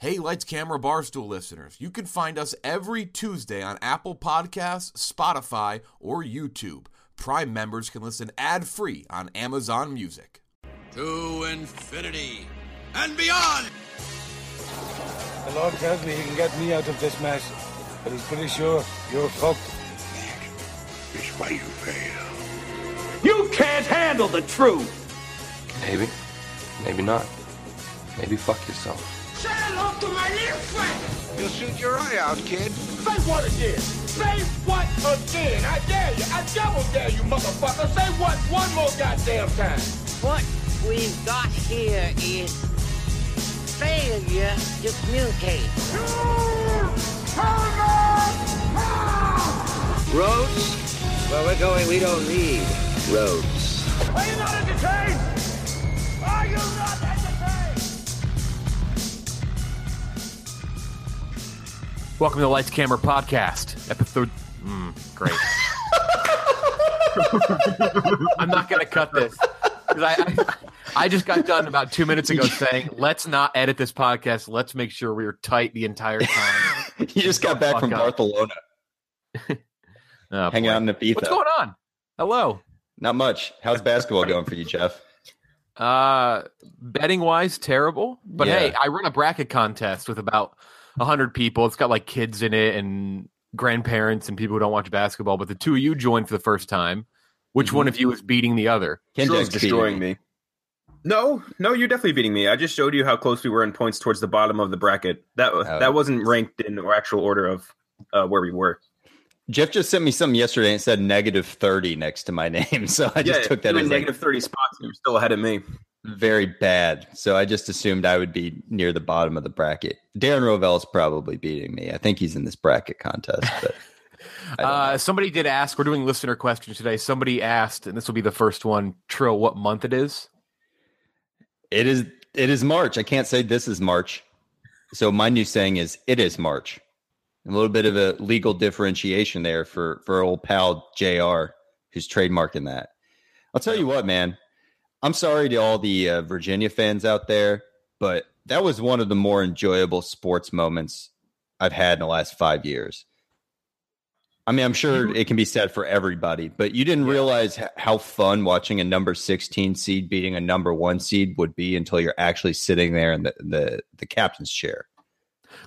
Hey, Lights Camera Barstool listeners, you can find us every Tuesday on Apple Podcasts, Spotify, or YouTube. Prime members can listen ad free on Amazon Music. To infinity and beyond! The Lord tells me he can get me out of this mess, but he's pretty sure you're fucked. It's why you fail. You can't handle the truth! Maybe. Maybe not. Maybe fuck yourself. Say hello to my little friend! You'll shoot your eye out, kid. Say what again? Say what again? I dare you. I double dare you, motherfucker. Say what one more goddamn time. What we've got here is failure to communicate. Roads? Where we're going, we don't need roads. Are you not entertained? Are you not entertained? Welcome to the Lights Camera Podcast, episode. Mm, great. I'm not going to cut this because I, I, I just got done about two minutes ago saying, "Let's not edit this podcast. Let's make sure we are tight the entire time." you just got back from up. Barcelona, Oh, hanging boy. out in Ibiza. What's going on? Hello. Not much. How's basketball going for you, Jeff? Uh, betting wise, terrible. But Yeah. hey, I run a bracket contest with about hundred people. It's got like kids in it and grandparents and people who don't watch basketball. But the two of you joined for the first time. Which one of you is beating the other? Ken Stroh's Jack's destroying beating me. No, no, you're definitely beating me. I just showed you how close we were in points towards the bottom of the bracket. That Oh. that wasn't ranked in or actual order of uh, where we were. Jeff just sent me something yesterday and it said negative 30 next to my name. So I just yeah, took that you as were like, negative thirty spots. and You're still ahead of me. Very bad. So I just assumed I would be near the bottom of the bracket. Darren Rovell is probably beating me. I think he's in this bracket contest. But Uh, somebody did ask. We're doing listener questions today. Somebody asked, and this will be the first one. Trill, what month it is? it is it is March. I can't say this is March. So my new saying is it is March. A little bit of a legal differentiation there for for old pal Jr. who's trademarking that. I'll tell you what, man. I'm sorry to all the uh, Virginia fans out there, but that was one of the more enjoyable sports moments I've had in the last five years. I mean, I'm sure it can be said for everybody, but you didn't realize h- how fun watching a number 16 seed beating a number one seed would be until you're actually sitting there in the, the, the captain's chair.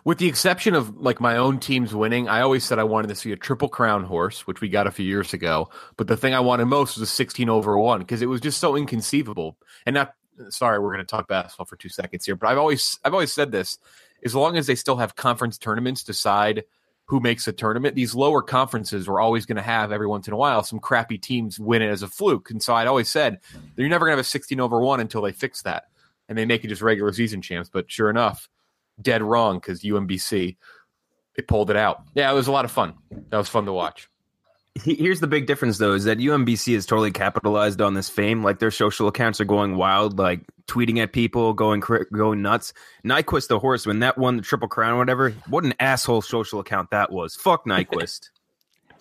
With the exception of like my own teams winning, I always said I wanted to see a triple crown horse, which we got a few years ago. But the thing I wanted most was a 16 over one because it was just so inconceivable. And not sorry, we're going to talk basketball for two seconds here, but I've always I've always said this: as long as they still have conference tournaments decide who makes a tournament, these lower conferences were always going to have every once in a while some crappy teams win it as a fluke. And so I'd always said you're never going to have a 16 over one until they fix that and they make it just regular season champs. But sure enough, dead wrong because UMBC it pulled it out. Yeah, it was a lot of fun. That was fun to watch. Here's the big difference, though, is that UMBC is totally capitalized on this fame. Like their social accounts are going wild, like tweeting at people, going going nuts. Nyquist, the horse, when that won the Triple Crown, or whatever, what an asshole social account that was. Fuck Nyquist.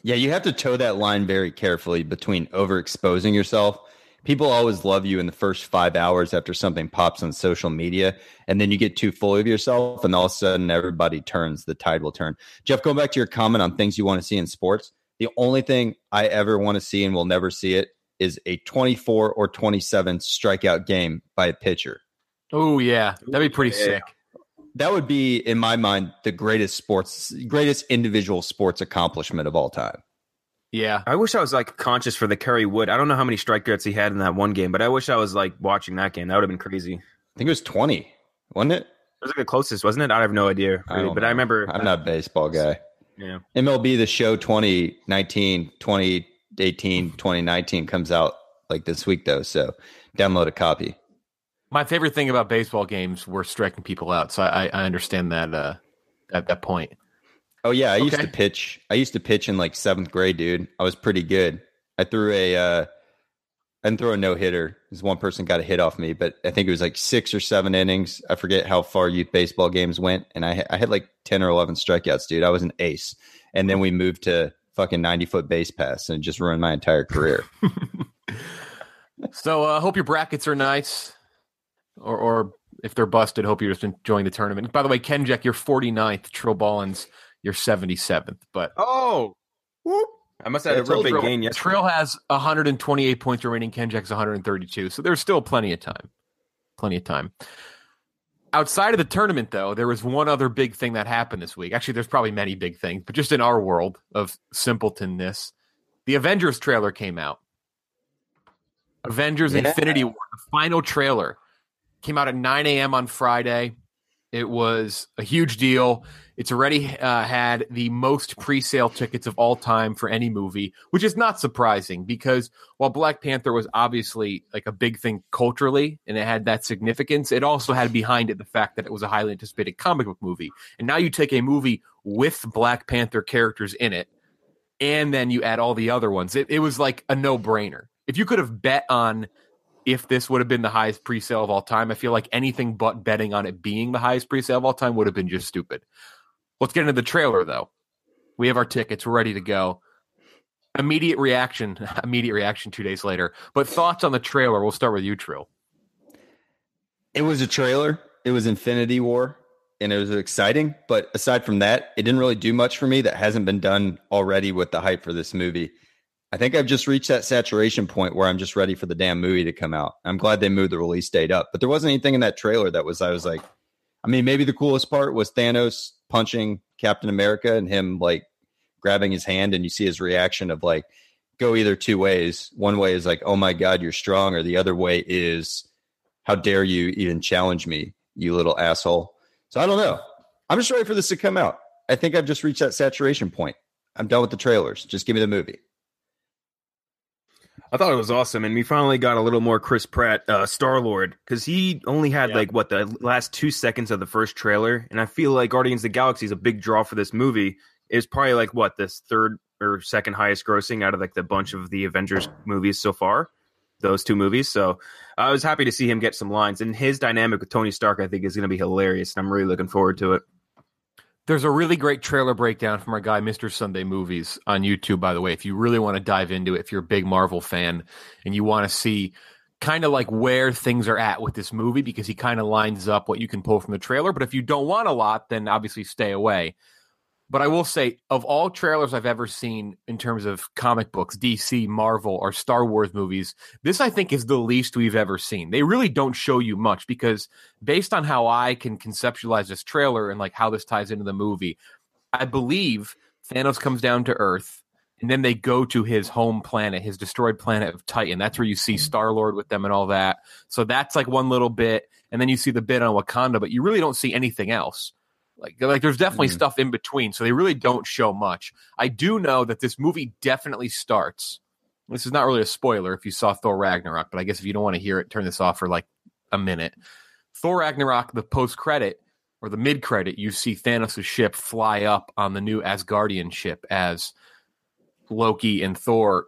Yeah, you have to toe that line very carefully between overexposing yourself. People always love you in the first five hours after something pops on social media, and then you get too full of yourself, and all of a sudden everybody turns. The tide will turn. Jeff, going back to your comment on things you want to see in sports, the only thing I ever want to see and will never see it is a 24 or 27 strikeout game by a pitcher. Oh yeah, that'd be pretty Yeah. sick. That would be, in my mind, the greatest sports, greatest individual sports accomplishment of all time. Yeah, I wish I was like conscious for the Kerry Wood. I don't know how many strikeouts he had in that one game, but I wish I was like watching that game. That would have been crazy. I think it was 20, wasn't it? It was like the closest, wasn't it? I have no idea, really, don't but know. I remember. I'm not a baseball guy. Yeah. MLB The Show 2019, 2018, 2019 comes out like this week, though. So download a copy. my favorite thing about baseball games were striking people out. So I, I understand that uh, at that point. Oh, yeah. I used to pitch. I used to pitch in like seventh grade, dude. I was pretty good. I threw a, uh, I didn't throw a no hitter because one person got a hit off me, but I think it was like six or seven innings. I forget how far youth baseball games went, and I I had like ten or eleven strikeouts, dude. I was an ace, and then we moved to fucking ninety foot base pass, and just ruined my entire career. So I uh, hope your brackets are nice, or, or if they're busted, hope you're just enjoying the tournament. By the way, Kenjek, you're 49th. Trill Ballins, you're 77th. But oh, whoop. I must have had a real big Trill, gain yesterday. Trill has 128 points remaining. Kenjek's 132. So there's still plenty of time. Plenty of time. Outside of the tournament, though, there was one other big thing that happened this week. Actually, there's probably many big things, but just in our world of simpletonness, the Avengers trailer came out. Avengers Yeah. Infinity War, the final trailer, came out at 9 a.m. on Friday. It was a huge deal. It's already uh, had the most pre-sale tickets of all time for any movie, which is not surprising because while Black Panther was obviously like a big thing culturally and it had that significance, it also had behind it the fact that it was a highly anticipated comic book movie. And now you take a movie with Black Panther characters in it, and then you add all the other ones. It, it was like a no-brainer. If you could have bet on if this would have been the highest pre-sale of all time, I feel like anything but betting on it being the highest pre-sale of all time would have been just stupid. Let's get into the trailer though. We have our tickets, we're ready to go. Immediate reaction, immediate reaction 2 days later. But thoughts on the trailer, we'll start with you Trill. It was a trailer. It was Infinity War, and it was exciting. But aside from that, it didn't really do much for me that hasn't been done already with the hype for this movie. I think I've just reached that saturation point where I'm just ready for the damn movie to come out. I'm glad they moved the release date up, but there wasn't anything in that trailer that was I was like, I mean, maybe the coolest part was Thanos punching Captain America and him like grabbing his hand, and you see his reaction of like go either two ways. One way is like, oh my god, you're strong, or the other way is, how dare you even challenge me, you little asshole. So I don't know. I'm just ready for this to come out. I think I've just reached that saturation point. I'm done with the trailers. Just give me the movie. I thought it was awesome, and we finally got a little more Chris Pratt, uh, Star Lord, because he only had Yeah. like what the last two seconds of the first trailer, and I feel like Guardians of the Galaxy is a big draw for this movie. It's probably like what this third or second highest grossing out of like the bunch of the Avengers movies so far, those two movies. So I was happy to see him get some lines, and his dynamic with Tony Stark, I think, is going to be hilarious, and I'm really looking forward to it. There's a really great trailer breakdown from our guy, Mr. Sunday Movies, on YouTube, by the way. If you really want to dive into it, if you're a big Marvel fan and you want to see kind of like where things are at with this movie, because he kind of lines up what you can pull from the trailer. But if you don't want a lot, then obviously stay away. But I will say, of all trailers I've ever seen in terms of comic books, DC, Marvel, or Star Wars movies, this I think is the least we've ever seen. They really don't show you much because, based on how I can conceptualize this trailer and like how this ties into the movie, I believe Thanos comes down to Earth and then they go to his home planet, his destroyed planet of Titan. That's where you see mm-hmm. Star Lord with them and all that. So that's like one little bit. And then you see the bit on Wakanda, but you really don't see anything else. Like, like there's definitely Mhm. stuff in between, so they really don't show much. I do know that this movie definitely starts. This is not really a spoiler if you saw Thor Ragnarok, but I guess if you don't want to hear it, turn this off for like a minute. Thor Ragnarok, the post credit or the mid credit, you see Thanos' ship fly up on the new Asgardian ship as Loki and Thor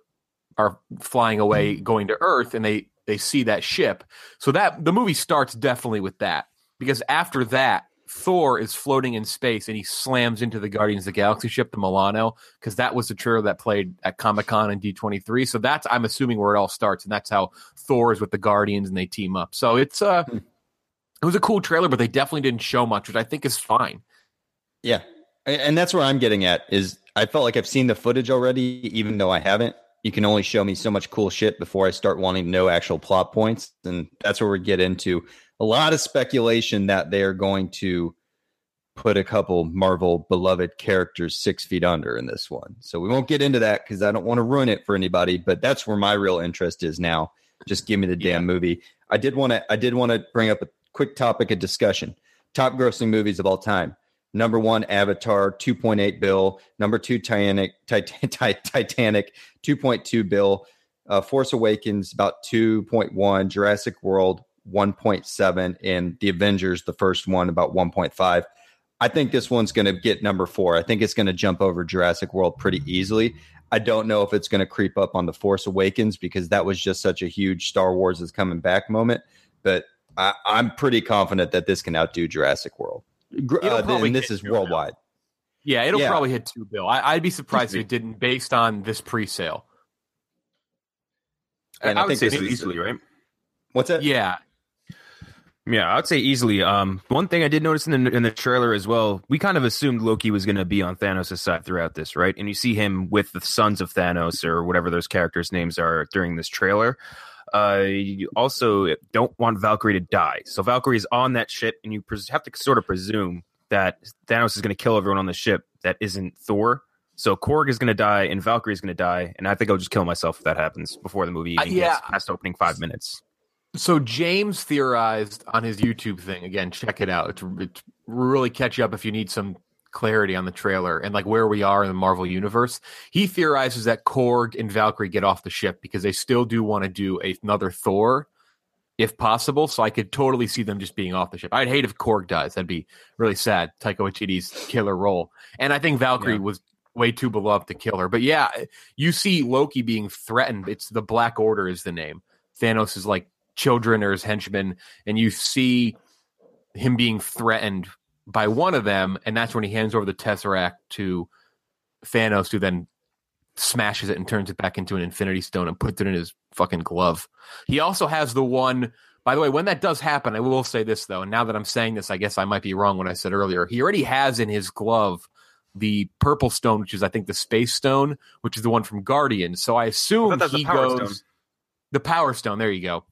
are flying away, going to Earth, and they they see that ship. So that the movie starts definitely with that because after that, Thor is floating in space and he slams into the Guardians of the Galaxy ship, the Milano, because that was the trailer that played at Comic Con and D23. So that's I'm assuming where it all starts, and that's how Thor is with the Guardians and they team up. So it's uh it was a cool trailer, but they definitely didn't show much, which I think is fine. Yeah. And that's where I'm getting at is I felt like I've seen the footage already, even though I haven't. You can only show me so much cool shit before I start wanting to know actual plot points. And that's where we get into a lot of speculation that they are going to put a couple Marvel beloved characters six feet under in this one. So we won't get into that because I don't want to ruin it for anybody, but that's where my real interest is now. Just give me the damn movie. I did want to I did want to bring up a quick topic of discussion. Top grossing movies of all time. Number one, Avatar, 2.8 bill. Number two, Titanic, Titanic, 2.2 bill. Uh, Force Awakens, about 2.1. Jurassic World, 1.7. And The Avengers, the first one, about 1.5. I think this one's going to get number four. I think it's going to jump over Jurassic World pretty easily. I don't know if it's going to creep up on The Force Awakens because that was just such a huge Star Wars is coming back moment. But I, I'm pretty confident that this can outdo Jurassic World. Uh, and this is two now. worldwide. Yeah, it'll Yeah. probably hit two bill. I, I'd be surprised if it didn't, based on this pre-sale. And I, I would think say this is- easily, right? What's that? Yeah, Yeah, I'd say easily. Um, one thing I did notice in the in the trailer as well, we kind of assumed Loki was going to be on Thanos' side throughout this, right? And you see him with the sons of Thanos or whatever those characters' names are during this trailer. Uh, you also don't want Valkyrie to die, so Valkyrie is on that ship, and you pres- have to sort of presume that Thanos is going to kill everyone on the ship that isn't Thor. So Korg is going to die, and Valkyrie is going to die, and I think I'll just kill myself if that happens before the movie Uh, yeah. gets past opening five minutes. So James theorized on his YouTube thing again. Check it out. It's, it's really catch you up if you need some clarity on the trailer and like where we are in the Marvel universe. He theorizes that Korg and Valkyrie get off the ship because they still do want to do a- another Thor, if possible. So I could totally see them just being off the ship. I'd hate if Korg dies. That'd be really sad. Taika Waititi's killer role, and I think Valkyrie Yeah. was way too beloved to kill her. But yeah, you see Loki being threatened. It's the Black Order is the name. Thanos is like children or his henchmen, and you see him being threatened by one of them, and that's when he hands over the Tesseract to Thanos, who then smashes it and turns it back into an Infinity Stone and puts it in his fucking glove. He also has the one. By the way, when that does happen, I will say this though, and now that I'm saying this, I guess I might be wrong when I said earlier. He already has in his glove the purple stone, which is I think the space stone, which is the one from Guardians. So I assume I thought that's the he goes Stone. the Power Stone. There you go.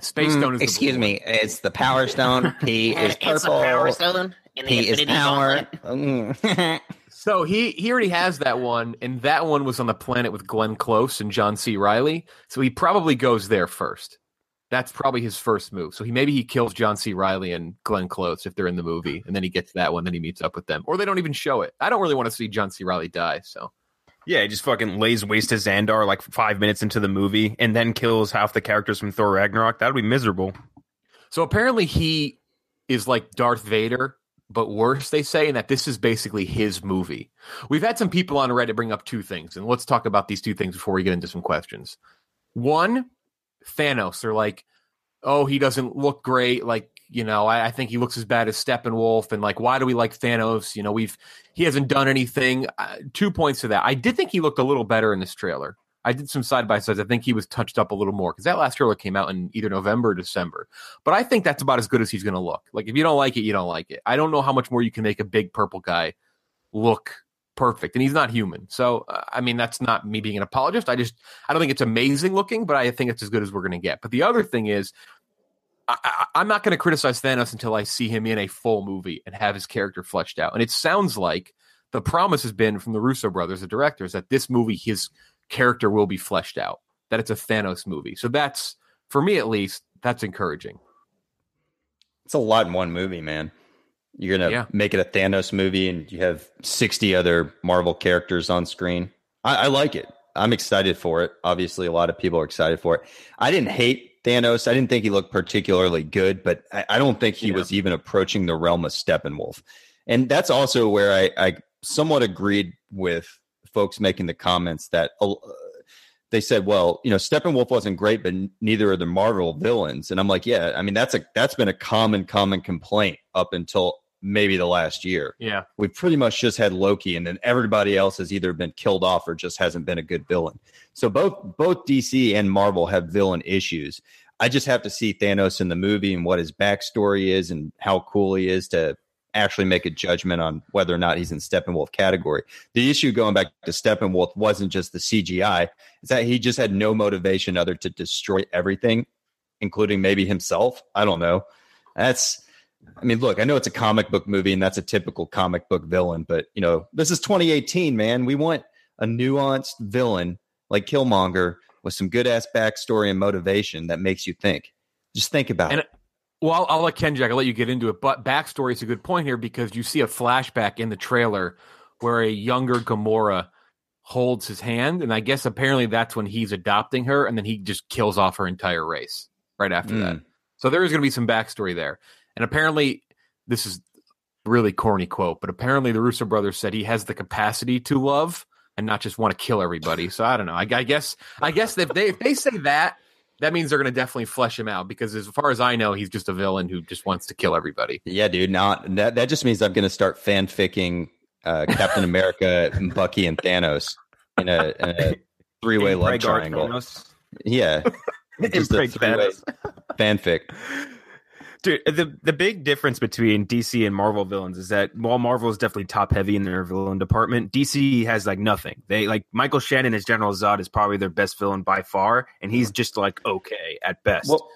Space Mm, Stone is excuse blue me. It's the Power Stone. P is purple. It's a power stone. P is power. So he he already has that one, and that one was on the planet with Glenn Close and John C. Reilly. So he probably goes there first. That's probably his first move. So he maybe he kills John C. Reilly and Glenn Close if they're in the movie, and then he gets that one, then he meets up with them, or they don't even show it. I don't really want to see John C. Reilly die. So Yeah, he just fucking lays waste to Xandar like five minutes into the movie and then kills half the characters from Thor Ragnarok. That would be miserable. so apparently he is like Darth Vader, but worse. They say, and that this is basically his movie. We've had some people on Reddit bring up two things, and let's talk about these two things before we get into some questions. One, Thanos. They're like, oh, he doesn't look great. Like, you know, I, I think he looks as bad as Steppenwolf. And like, why do we like Thanos? You know, we've he hasn't done anything. Uh, two points to that. I did think he looked a little better in this trailer. I did some side by sides. I think he was touched up a little more because that last trailer came out in either November or December. But I think that's about as good as he's going to look. Like, if you don't like it, you don't like it. I don't know how much more you can make a big purple guy look perfect, and he's not human. So, uh, I mean, that's not me being an apologist. I just I don't think it's amazing looking, but I think it's as good as we're going to get. But the other thing is, I, I, I'm not going to criticize Thanos until I see him in a full movie and have his character fleshed out. And it sounds like the promise has been from the Russo brothers, the directors, that this movie, his character will be fleshed out. That it's a Thanos movie. So that's for me at least. That's encouraging. It's a lot in one movie, man. You're gonna Yeah. make it a Thanos movie, and you have 60 other Marvel characters on screen. I, I like it. I'm excited for it. Obviously, a lot of people are excited for it. I didn't hate Thanos. I didn't think he looked particularly good, but I, I don't think he Yeah. was even approaching the realm of Steppenwolf. And that's also where I, I somewhat agreed with folks making the comments that uh, they said, well, you know, Steppenwolf wasn't great, but neither are the Marvel villains. And I'm like, yeah, I mean, that's a that's been a common, common complaint up until maybe the last year. Yeah. We've pretty much just had Loki, and then everybody else has either been killed off or just hasn't been a good villain. So both both DC and Marvel have villain issues. I just have to see Thanos in the movie and what his backstory is and how cool he is to actually make a judgment on whether or not he's in Steppenwolf category. The issue going back to Steppenwolf wasn't just the CGI, it's that he just had no motivation other to destroy everything, including maybe himself. I don't know. That's I mean, look, I know it's a comic book movie and that's a typical comic book villain, but you know, this is 2018, man. We want a nuanced villain like Killmonger with some good ass backstory and motivation that makes you think. Just think about And it. Well, I'll, I'll let Ken Jack. I'll let you get into it. But backstory is a good point here because you see a flashback in the trailer where a younger Gamora holds his hand, and I guess apparently that's when he's adopting her, and then he just kills off her entire race right after Mm. that. So there is going to be some backstory there, and apparently this is really corny quote, but apparently the Russo brothers said he has the capacity to love and not just want to kill everybody. So I don't know. I, I guess I guess if they if they say that, that means they're going to definitely flesh him out because as far as I know, he's just a villain who just wants to kill everybody. Yeah, dude. Not that. That just means I'm going to start fanficking uh, Captain America, and Bucky, and Thanos in a, in a three-way love triangle. Thanos. Yeah, just a three-way fanfic. Dude, the the big difference between DC and Marvel villains is that while Marvel is definitely top heavy in their villain department, DC has like nothing. They like Michael Shannon as General Zod is probably their best villain by far, and he's just like okay at best. Well,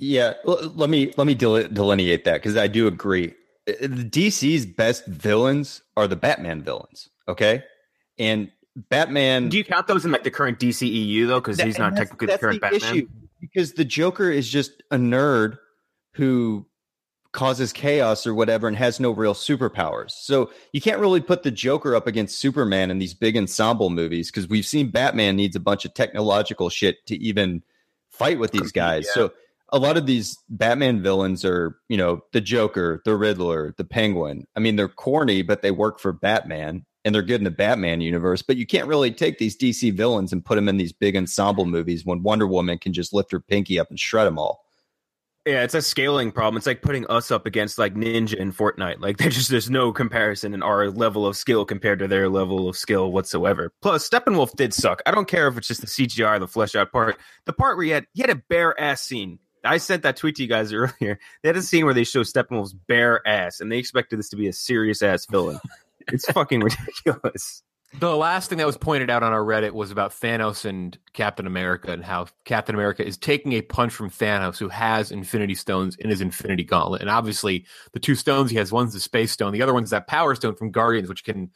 yeah, l- let me let me del- delineate that because I do agree. The DC's best villains are the Batman villains. Okay, and Batman. Do you count those in like the current DCEU though? Because he's not technically the current the Batman. issue, because the Joker is just a nerd who causes chaos or whatever and has no real superpowers. So you can't really put the Joker up against Superman in these big ensemble movies because we've seen Batman needs a bunch of technological shit to even fight with these guys. Yeah. So a lot of these Batman villains are, you know, the Joker, the Riddler, the Penguin. I mean, they're corny, but they work for Batman and they're good in the Batman universe. But you can't really take these DC villains and put them in these big ensemble movies when Wonder Woman can just lift her pinky up and shred them all. Yeah, it's a scaling problem. It's like putting us up against like Ninja in Fortnite. Like there's just there's no comparison in our level of skill compared to their level of skill whatsoever. Plus, Steppenwolf did suck. I don't care if it's just the CGI the flesh out part. The part where he had he had a bare ass scene. I sent that tweet to you guys earlier. They had a scene where they show Steppenwolf's bare ass, and they expected this to be a serious ass villain. it's fucking ridiculous. The last thing that was pointed out on our Reddit was about Thanos and Captain America and how Captain America is taking a punch from Thanos, who has Infinity Stones in his Infinity Gauntlet. And obviously, the two stones he has one's the Space Stone, the other one's that Power Stone from Guardians, which can,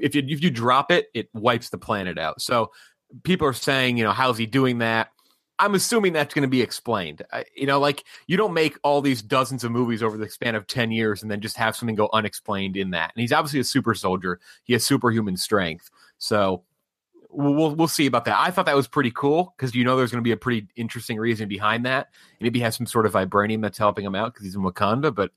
if you if you drop it, it wipes the planet out. So people are saying, you know, how's he doing that? I'm assuming that's going to be explained. I, you know, like you don't make all these dozens of movies over the span of 10 years and then just have something go unexplained in that. And he's obviously a super soldier. He has superhuman strength. So we'll we'll, we'll see about that. I thought that was pretty cool because you know there's going to be a pretty interesting reason behind that. Maybe he has some sort of vibranium that's helping him out because he's in Wakanda. But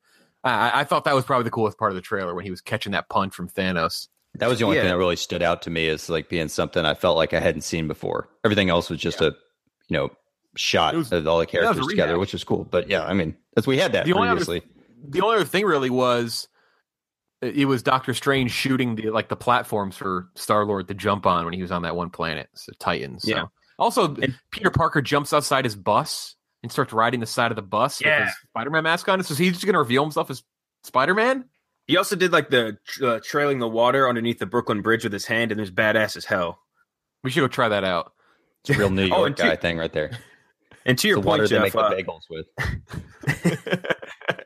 I, I thought that was probably the coolest part of the trailer when he was catching that punch from Thanos. That was the only Yeah. thing that really stood out to me as like being something I felt like I hadn't seen before. Everything else was just a, you know, shot was- of all the that was characters together, which is cool. But yeah, I mean, that's we had that The only other- previously. the only other thing really was it was Doctor Strange shooting the like the platforms for Star Lord to jump on when he was on that one planet, so Titans. So. Yeah. Also, Peter Parker jumps outside his bus and starts riding the side of the bus Yeah. with his Spider-Man mask on. It. So he's just going to reveal himself as Spider-Man. He also did like the uh, trailing the water underneath the Brooklyn Bridge with his hand, and there's badass as hell. We should go try that out. It's a real New York Oh, guy to- thing right there. And to your the water point, they Jeff, make the uh, bagels with.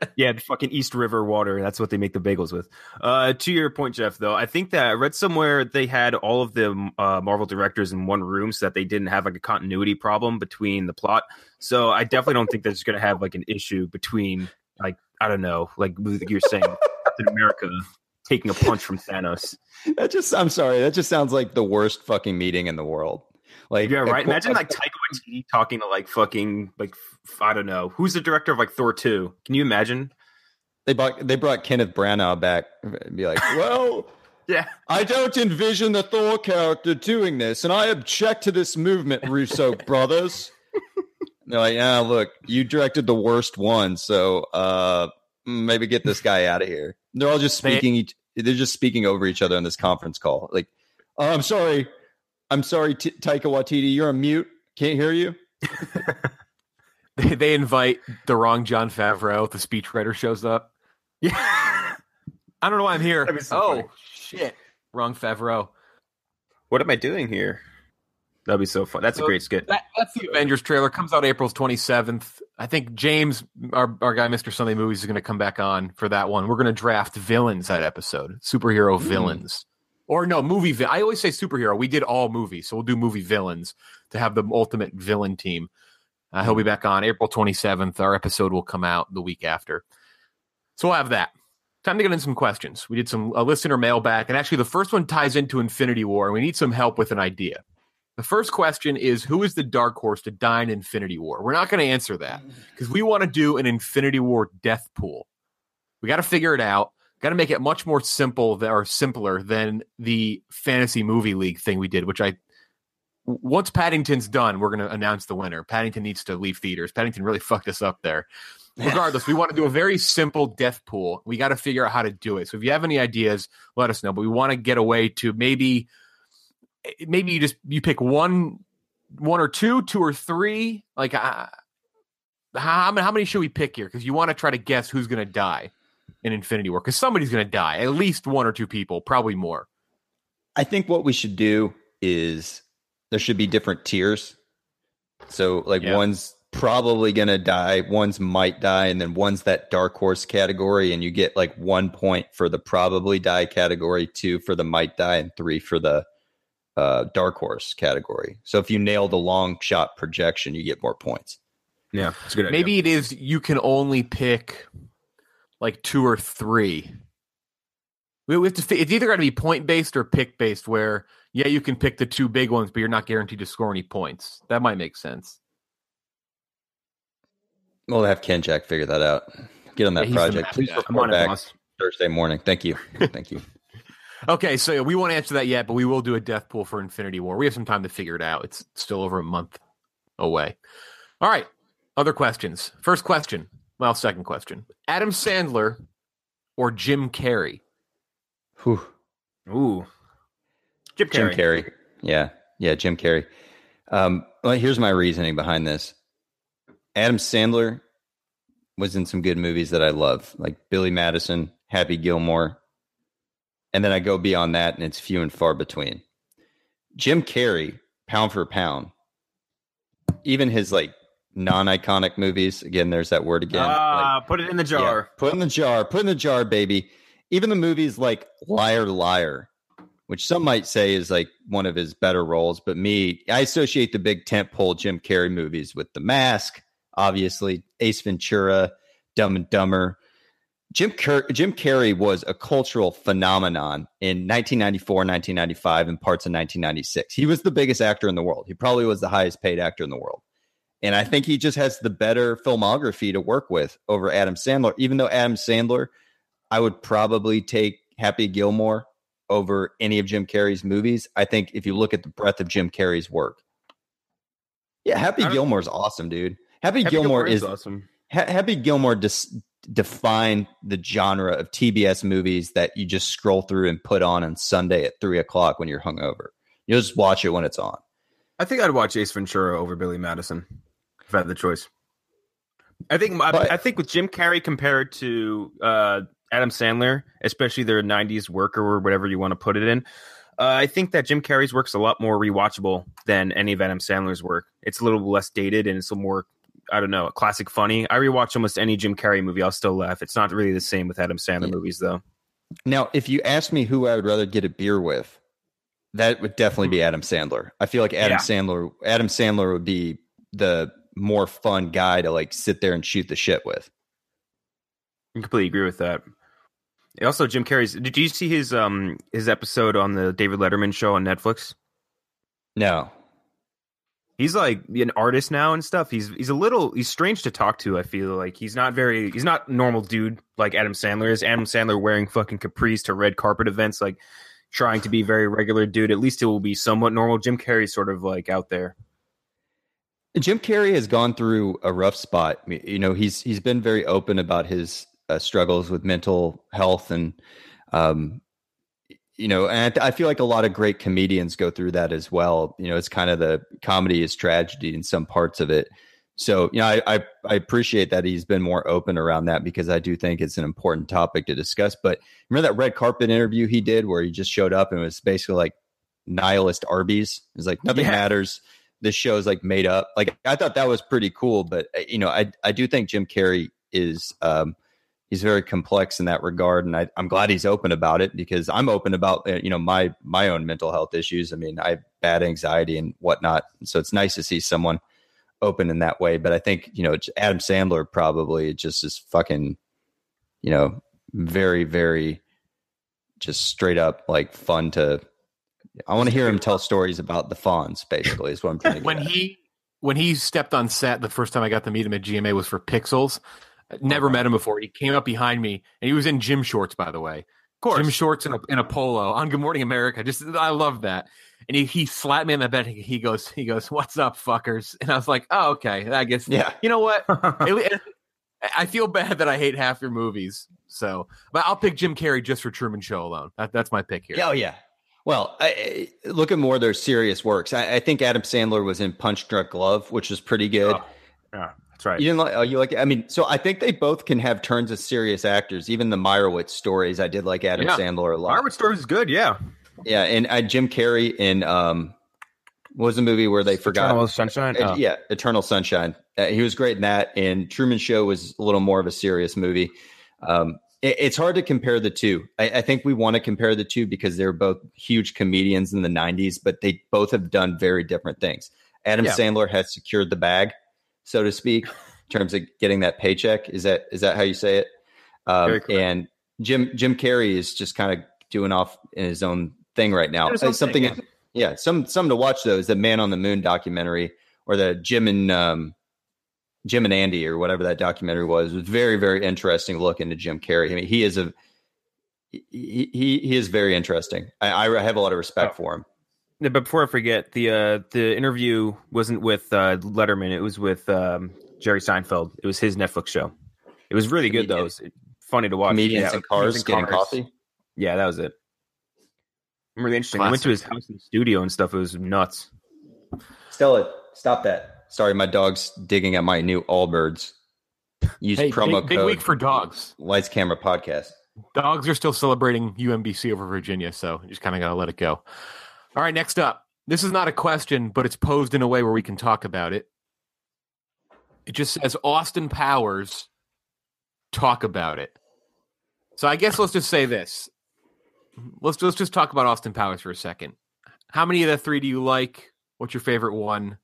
yeah, the fucking East River water. That's what they make the bagels with. Uh, to your point, Jeff, though, I think that I read somewhere they had all of the uh, Marvel directors in one room so that they didn't have like a continuity problem between the plot. So I definitely don't think there's going to have like an issue between like I don't know, like you're saying, Captain America taking a punch from Thanos. That just I'm sorry, that just sounds like the worst fucking meeting in the world. Like Yeah, right. Imagine like Taika Waititi talking to like fucking like f- I don't know who's the director of like Thor two. Can you imagine? they brought they brought Kenneth Branagh back and be like, well. Yeah. I don't envision the Thor character doing this, and I object to this movement, Russo brothers. They're like, yeah, look, you directed the worst one, so uh, maybe get this guy out of here. They're all just speaking. Each, they're just speaking over each other in this conference call. Like, oh, I'm sorry, I'm sorry, T- Taika Waititi, you're on mute. Can't hear you. They, they invite the wrong Jon Favreau. The speechwriter shows up. Yeah, I don't know why I'm here. So oh funny. shit, wrong Favreau. What am I doing here? That'd be so fun. That's a great skit. That, that's the Avengers trailer. Comes out April 27th. I think James, our, our guy, Mr. Sunday Movies, is going to come back on for that one. We're going to draft villains that episode, superhero hmm. villains. Or no, movie. Vi- I always say superhero. We did all movies, so we'll do movie villains to have the ultimate villain team. Uh, he'll be back on April 27th. Our episode will come out the week after. So we'll have that. Time to get in some questions. We did some a listener mail back, and actually, the first one ties into Infinity War, and we need some help with an idea. The first question is Who is the dark horse to die in Infinity War? We're not going to answer that because we want to do an Infinity War death pool. We got to figure it out. Got to make it much more simple th- or simpler than the fantasy movie league thing we did, which I once Paddington's done, we're going to announce the winner. Paddington needs to leave theaters. Paddington really fucked us up there. Regardless, we want to do a very simple death pool. We got to figure out how to do it. So if you have any ideas, let us know. But we want to get away to maybe eh, maybe you just you pick one one or two two or three like i how, how many should we pick here? Because you want to try to guess who's going to die in Infinity War. Because somebody's going to die. At least one or two people, probably more. I think what we should do is there should be different tiers. So like Yeah. one's probably gonna die, one's might die, and then one's that dark horse category, and you get like one point for the probably die category, two for the might die, and three for the uh, dark horse category. So if you nail the long shot projection, you get more points. Yeah, it's a good idea. Maybe it is you can only pick like two or three. We we have to. It's either going to be point based or pick based. Where yeah, you can pick the two big ones, but you're not guaranteed to score any points. That might make sense. We'll have Ken Jack figure that out. Get on that the project. Please report back boss. Thursday morning. Thank you. Thank you. Okay, so we won't answer that yet, but we will do a death pool for Infinity War. We have some time to figure it out. It's still over a month away. All right. Other questions. First question. Well, second question. Adam Sandler or Jim Carrey? Whew. Ooh, Jim Carrey. Jim Carrey. Yeah. Yeah, Jim Carrey. Um, well, here's my reasoning behind this. Adam Sandler was in some good movies that I love, like Billy Madison, Happy Gilmore. And then I go beyond that and it's few and far between. Jim Carrey, pound for pound, even his like non-iconic movies, again, there's that word again. like, Ah, put it in the jar. yeah, put in the jar. Put in the jar, baby. Even the movies like Liar Liar, which some might say is like one of his better roles, but me, I associate the big tentpole Jim Carrey movies with The Mask, obviously Ace Ventura, Dumb and Dumber. Jim Car- Jim Carrey was a cultural phenomenon in 1994, 1995, and parts of 1996. He was the biggest actor in the world. He probably was the highest paid actor in the world. And I think he just has the better filmography to work with over Adam Sandler. Even though Adam Sandler, I would probably take Happy Gilmore over any of Jim Carrey's movies. I think if you look at the breadth of Jim Carrey's work, yeah, Happy Gilmore's awesome, dude. Happy, Happy Gilmore Gilmore is awesome. Ha- Happy Gilmore dis- defined the genre of TBS movies that you just scroll through and put on on Sunday at three o'clock when you're hungover. You just watch it when it's on. I think I'd watch Ace Ventura over Billy Madison if I had the choice. I think I, But- I think with Jim Carrey compared to uh, Adam Sandler, especially their '90s work or whatever you want to put it in, uh, I think that Jim Carrey's work's a lot more rewatchable than any of Adam Sandler's work. It's a little less dated and it's a more I don't know, classic funny. I rewatch almost any Jim Carrey movie, I'll still laugh. It's not really the same with Adam Sandler movies, though. Now, if you ask me who I would rather get a beer with, that would definitely be Adam Sandler. I feel like Adam Yeah. Sandler Adam Sandler would be the more fun guy to like sit there and shoot the shit with. I completely agree with that. Also, Jim Carrey's. Did you see his um his episode on the David Letterman show on Netflix? No. He's like an artist now and stuff. He's he's a little he's strange to talk to. I feel like he's not very he's not normal dude like Adam Sandler is. Adam Sandler wearing fucking capris to red carpet events, like trying to be very regular dude. At least it will be somewhat normal. Jim Carrey's sort of like out there. Jim Carrey has gone through a rough spot. You know, he's he's been very open about his uh, struggles with mental health, and um, you know, and I, th- I feel like a lot of great comedians go through that as well. You know, it's kind of the comedy is tragedy in some parts of it. So, you know, I, I I appreciate that he's been more open around that because I do think it's an important topic to discuss. But remember that red carpet interview he did where he just showed up and was basically like nihilist Arby's. It's like nothing Yeah. matters. This show is like made up. Like I thought that was pretty cool, but uh, you know, I I do think Jim Carrey is um he's very complex in that regard, and I, I'm glad he's open about it because I'm open about uh, you know my my own mental health issues. I mean, I have bad anxiety and whatnot, so it's nice to see someone open in that way. But I think you know Adam Sandler probably just is fucking you know very very just straight up like fun to. I want to hear him tell stories about the Fonz. Basically, is what I'm trying to get. when at. he when he stepped on set the first time I got to meet him at GMA was for Pixels. Never uh-huh. met him before. He came up behind me and he was in gym shorts, by the way. Of course. Gym shorts and a, and a polo on Good Morning America. Just I love that. And he, he slapped me on the bed. He, he goes, he goes, "What's up, fuckers?" And I was like, "Oh, okay. I guess. Yeah. You know what? It- I feel bad that I hate half your movies. So, but I'll pick Jim Carrey just for Truman Show alone. That, that's my pick here. Oh yeah. Well, I, I- look at more of their serious works. I, I think Adam Sandler was in Punch Drunk Love, which was pretty good. Yeah. That's right. You didn't like? Oh, you like? I mean, so I think they both can have turns of serious actors. Even the Meyerowitz stories, I did like Adam Yeah. Sandler a lot. Meyerowitz stories is good. Yeah. Yeah, and uh, Jim Carrey in um, what was the movie where they forgot? Eternal Sunshine? Uh, Oh. Yeah, Eternal Sunshine. Uh, he was great in that. And Truman Show was a little more of a serious movie. Um, it- it's hard to compare the two. I, I think we want to compare the two because they're both huge comedians in the '90s, but they both have done very different things. Adam Yeah. Sandler has secured the bag, so to speak, in terms of getting that paycheck. Is that is that how you say it? Um, and Jim Jim Carrey is just kind of doing off in his own thing right now. Uh, something, thing, yeah. some something to watch though is the Man on the Moon documentary or the Jim and um, Jim and Andy or whatever that documentary was. It was very very interesting look into Jim Carrey. I mean, he is a he he, he is very interesting. I, I have a lot of respect for him. Yeah, but before I forget, the uh, the interview wasn't with uh, Letterman. It was with um, Jerry Seinfeld. It was his Netflix show. It was really good though. It was funny to watch. Comedians Yeah, in cars getting coffee. Yeah, that was it. Really interesting. I went to his house in the studio and stuff. It was nuts. Stella, stop that. Sorry, my dog's digging at my new Allbirds. Use Hey, promo big, big week for dogs. Lights Camera Podcast. Dogs are still celebrating UMBC over Virginia, so you just kind of got to let it go. All right, next up. This is not a question, but it's posed in a way where we can talk about it. It just says Austin Powers talk about it. So I guess let's just say this. Let's let's just talk about Austin Powers for a second. How many of the three do you like? What's your favorite one?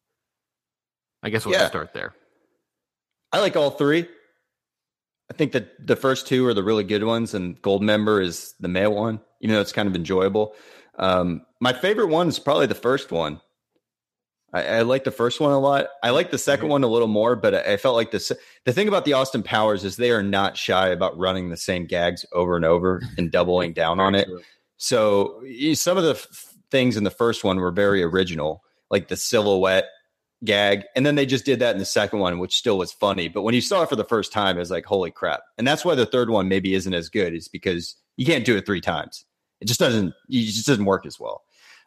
I guess we'll Yeah. start there. I like all three. I think that the first two are the really good ones, and Goldmember is the male one, even though it's kind of enjoyable. Um, my favorite one is probably the first one. I, I like the first one a lot. I like the second one a little more, but I, I felt like this. The thing about the Austin Powers is they are not shy about running the same gags over and over and doubling down on it. So y- some of the f- things in the first one were very original, like the silhouette gag. And then they just did that in the second one, which still was funny. But when you saw it for the first time, it was like, holy crap. And that's why the third one maybe isn't as good, is because you can't do it three times. It just doesn't, it just doesn't work as well.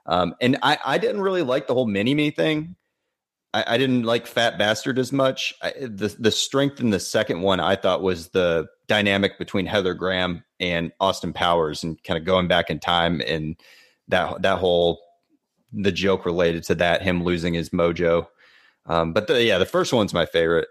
Um, and I, I didn't really like the whole mini me thing. I, I didn't like Fat Bastard as much. I, the the strength in the second one I thought was the dynamic between Heather Graham and Austin Powers, and kind of going back in time and that that whole the joke related to that him losing his mojo. Um, but the, yeah, the first one's my favorite.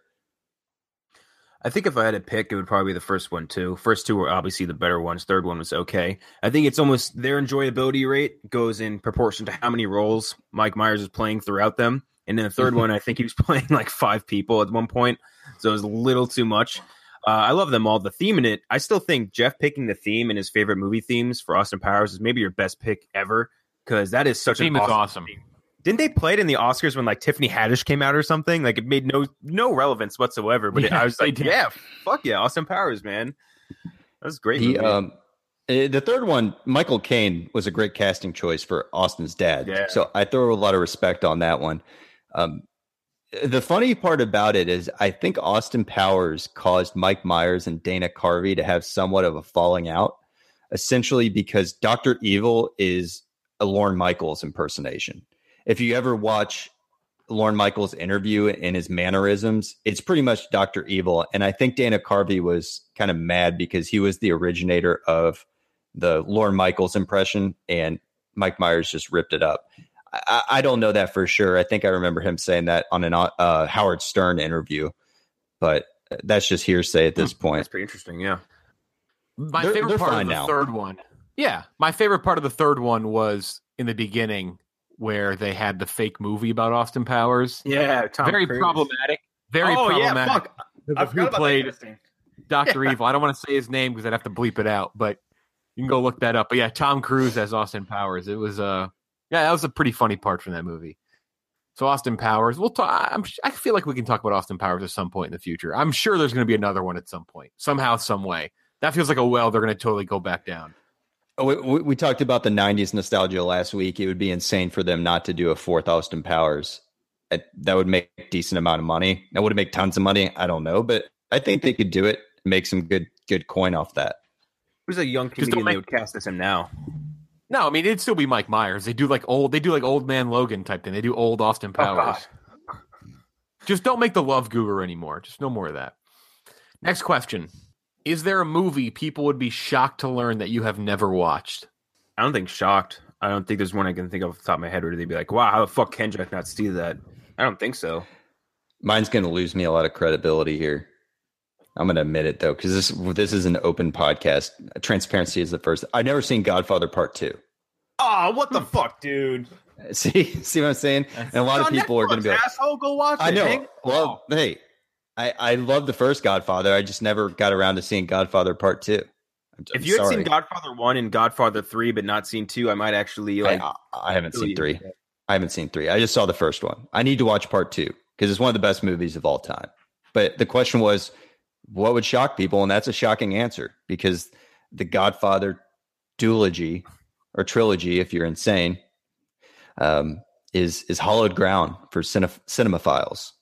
I think if I had to pick, it would probably be the first one too. First two were obviously the better ones. Third one was okay. I think it's almost their enjoyability rate goes in proportion to how many roles Mike Myers is playing throughout them. And then the third one, I think he was playing like five people at one point, so it was a little too much. Uh, I love them all. The theme in it, I still think Jeff picking the theme in his favorite movie themes for Austin Powers is maybe your best pick ever because that is such a Theme an is awesome. awesome. theme. Didn't they play it in the Oscars when like Tiffany Haddish came out or something? Like it made no no relevance whatsoever. But it, I was like, did. yeah, fuck yeah, Austin Powers, man. That was a great. He, movie. um, eh, the third one, Michael Caine was a great casting choice for Austin's dad. Yeah. So I throw a lot of respect on that one. Um, the funny part about it is, I think Austin Powers caused Mike Myers and Dana Carvey to have somewhat of a falling out, essentially because Doctor Evil is a Lorne Michaels impersonation. If you ever watch Lorne Michaels' interview and his mannerisms, it's pretty much Doctor Evil. And I think Dana Carvey was kind of mad because he was the originator of the Lorne Michaels impression, and Mike Myers just ripped it up. I, I don't know that for sure. I think I remember him saying that on an uh, Howard Stern interview, but that's just hearsay at this point. That's pretty interesting. Yeah. My They're- favorite they're part of the now. third one. Yeah, my favorite part of the third one was in the beginning where they had the fake movie about Austin Powers. Yeah. Tom very Cruise. problematic. Very oh yeah, problematic. fuck. I Who forgot about that played kind of thing. Doctor Evil? I don't want to say his name because I'd have to bleep it out, but you can go look that up. But yeah, Tom Cruise as Austin Powers. It was uh yeah, that was a pretty funny part from that movie. So Austin Powers, we'll talk. I'm, I feel like we can talk about Austin Powers at some point in the future. I'm sure there's going to be another one at some point, somehow, some way. That feels like a well they're going to totally go back down. Oh, We, we, we talked about the 90s nostalgia last week. It would be insane for them not to do a fourth Austin Powers. That would make a decent amount of money. That would make tons of money. I don't know, but I think they could do it, make some good good coin off that. Who's a young Just don't comedian make- they would cast as him now? No, I mean it'd still be Mike Myers. They do like old. They do like old man Logan type thing. They do old Austin oh, Powers. Just don't make the love guru anymore. Just no more of that. Next question. Is there a movie people would be shocked to learn that you have never watched? I don't think shocked. I don't think there's one I can think of off the top of my head where they'd be like, wow, how the fuck can Jack not see that? I don't think so. Mine's going to lose me a lot of credibility here. I'm going to admit it though, because this this is an open podcast. Transparency is the first. I've never seen Godfather Part Two. Oh, what the fuck, dude? See, see what I'm saying? And a lot of people are going to be like, asshole, go watch I it. know. Hank. Well, hey, I I love the first Godfather. I just never got around to seeing Godfather Part Two. I'm, If I'm you had sorry. seen Godfather one and Godfather three, but not seen two, I might actually like. I, I haven't seen three. I haven't seen three. I just saw the first one. I need to watch part two because it's one of the best movies of all time. But the question was, what would shock people? And that's a shocking answer because the Godfather duology or trilogy, if you're insane, um, is is hollowed ground for cine, cinemaphiles.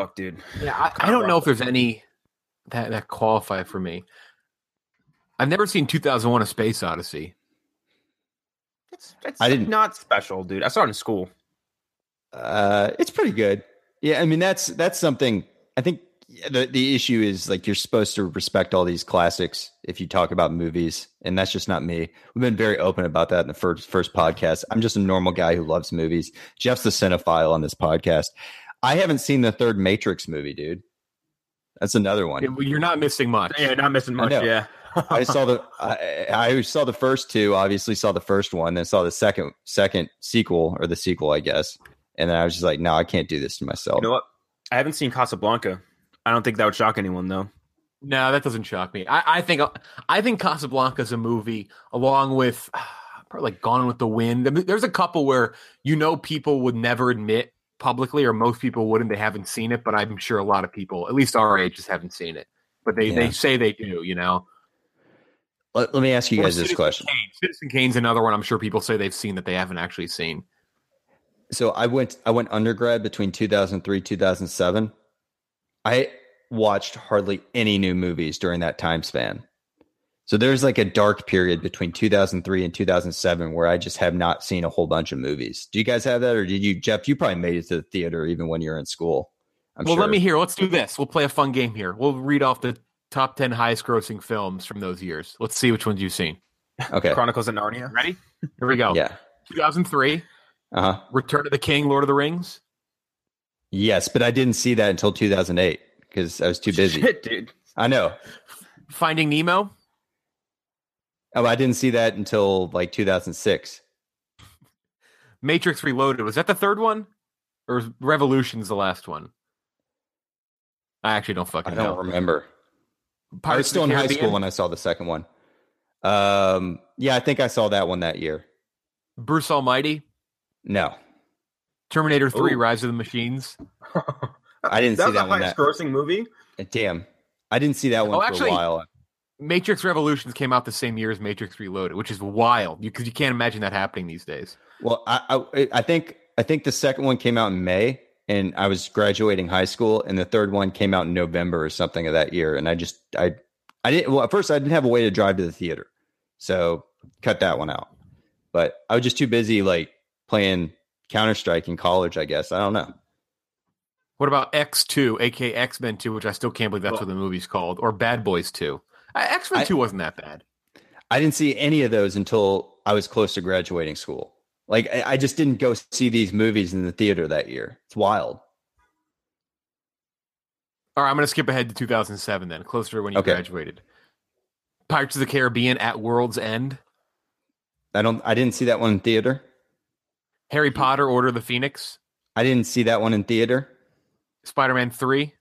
Fuck, dude. Yeah, I, I don't know if there's any that that qualify for me. I've never seen 2001: A Space Odyssey. It's, it's I didn't- not special, dude. I saw it in school. Uh, it's pretty good. Yeah, I mean that's that's something. I think the the issue is like you're supposed to respect all these classics if you talk about movies, and that's just not me. We've been very open about that in the first first podcast. I'm just a normal guy who loves movies. Jeff's the cinephile on this podcast. I haven't seen the third Matrix movie, dude. That's another one. You're not missing much. Yeah, not missing much. know. Yeah. I saw the I, I saw the first two. Obviously, saw the first one, then saw the second second sequel or the sequel, I guess. And then I was just like, no, I can't do this to myself. You know what? I haven't seen Casablanca. I don't think that would shock anyone, though. No, that doesn't shock me. I, I think I think Casablanca is a movie along with probably like Gone with the Wind. There's a couple where you know people would never admit publicly, or most people wouldn't. They haven't seen it, but I'm sure a lot of people, at least our age, just haven't seen it. But they, Yeah. they say they do. You know. Let, let me ask you Or guys this Citizen question. Kane. Citizen Kane's another one. I'm sure people say they've seen that they haven't actually seen. so I went I went undergrad between 2003 2007. I watched hardly any new movies during that time span. So there's like a dark period between 2003 and 2007 where I just have not seen a whole bunch of movies. Do you guys have that or did you Jeff you probably made it to the theater even when you were in school? I'm well, sure. let me hear. Let's do this. We'll play a fun game here. We'll read off the top 10 highest grossing films from those years. Let's see which ones you've seen. Okay. Chronicles of Narnia. Ready? Here we go. Yeah. 2003, Uh-huh. Return of the King, Lord of the Rings. Yes, but I didn't see that until 2008 because I was too busy. Shit, dude. I know. Finding Nemo. Oh, I didn't see that until like 2006. Matrix Reloaded. Was that the third one? Or is Revolution's the last one? I actually don't fucking I don't know. remember. I was still in high school when I saw the second one. Um, yeah, I think I saw that one that year. Bruce Almighty. No, Terminator 3, Ooh. Rise of the Machines. I didn't that see was that the one. highest That, grossing movie. damn, I didn't see that one Oh, for actually- a while. Matrix Revolutions came out the same year as Matrix Reloaded, which is wild because you can't imagine that happening these days. Well, I, I I think I think the second one came out in May, and I was graduating high school, and the third one came out in November or something of that year, and I just I I didn't well at first I didn't have a way to drive to the theater, so cut that one out. But I was just too busy like playing Counter Strike in college. I guess I don't know. What about X2, aka X Men 2, which I still can't believe that's what the movie's called, or Bad Boys 2? Uh, X Men 2 wasn't that bad. I didn't see any of those until I was close to graduating school. Like I, I just didn't go see these movies in the theater that year. It's wild. All right, I'm going to skip ahead to 2007 then, closer to when you Okay. graduated. Pirates of the Caribbean at World's End. I don't. I didn't see that one in theater. Harry Potter, Order of the Phoenix. I didn't see that one in theater. Spider Man 3.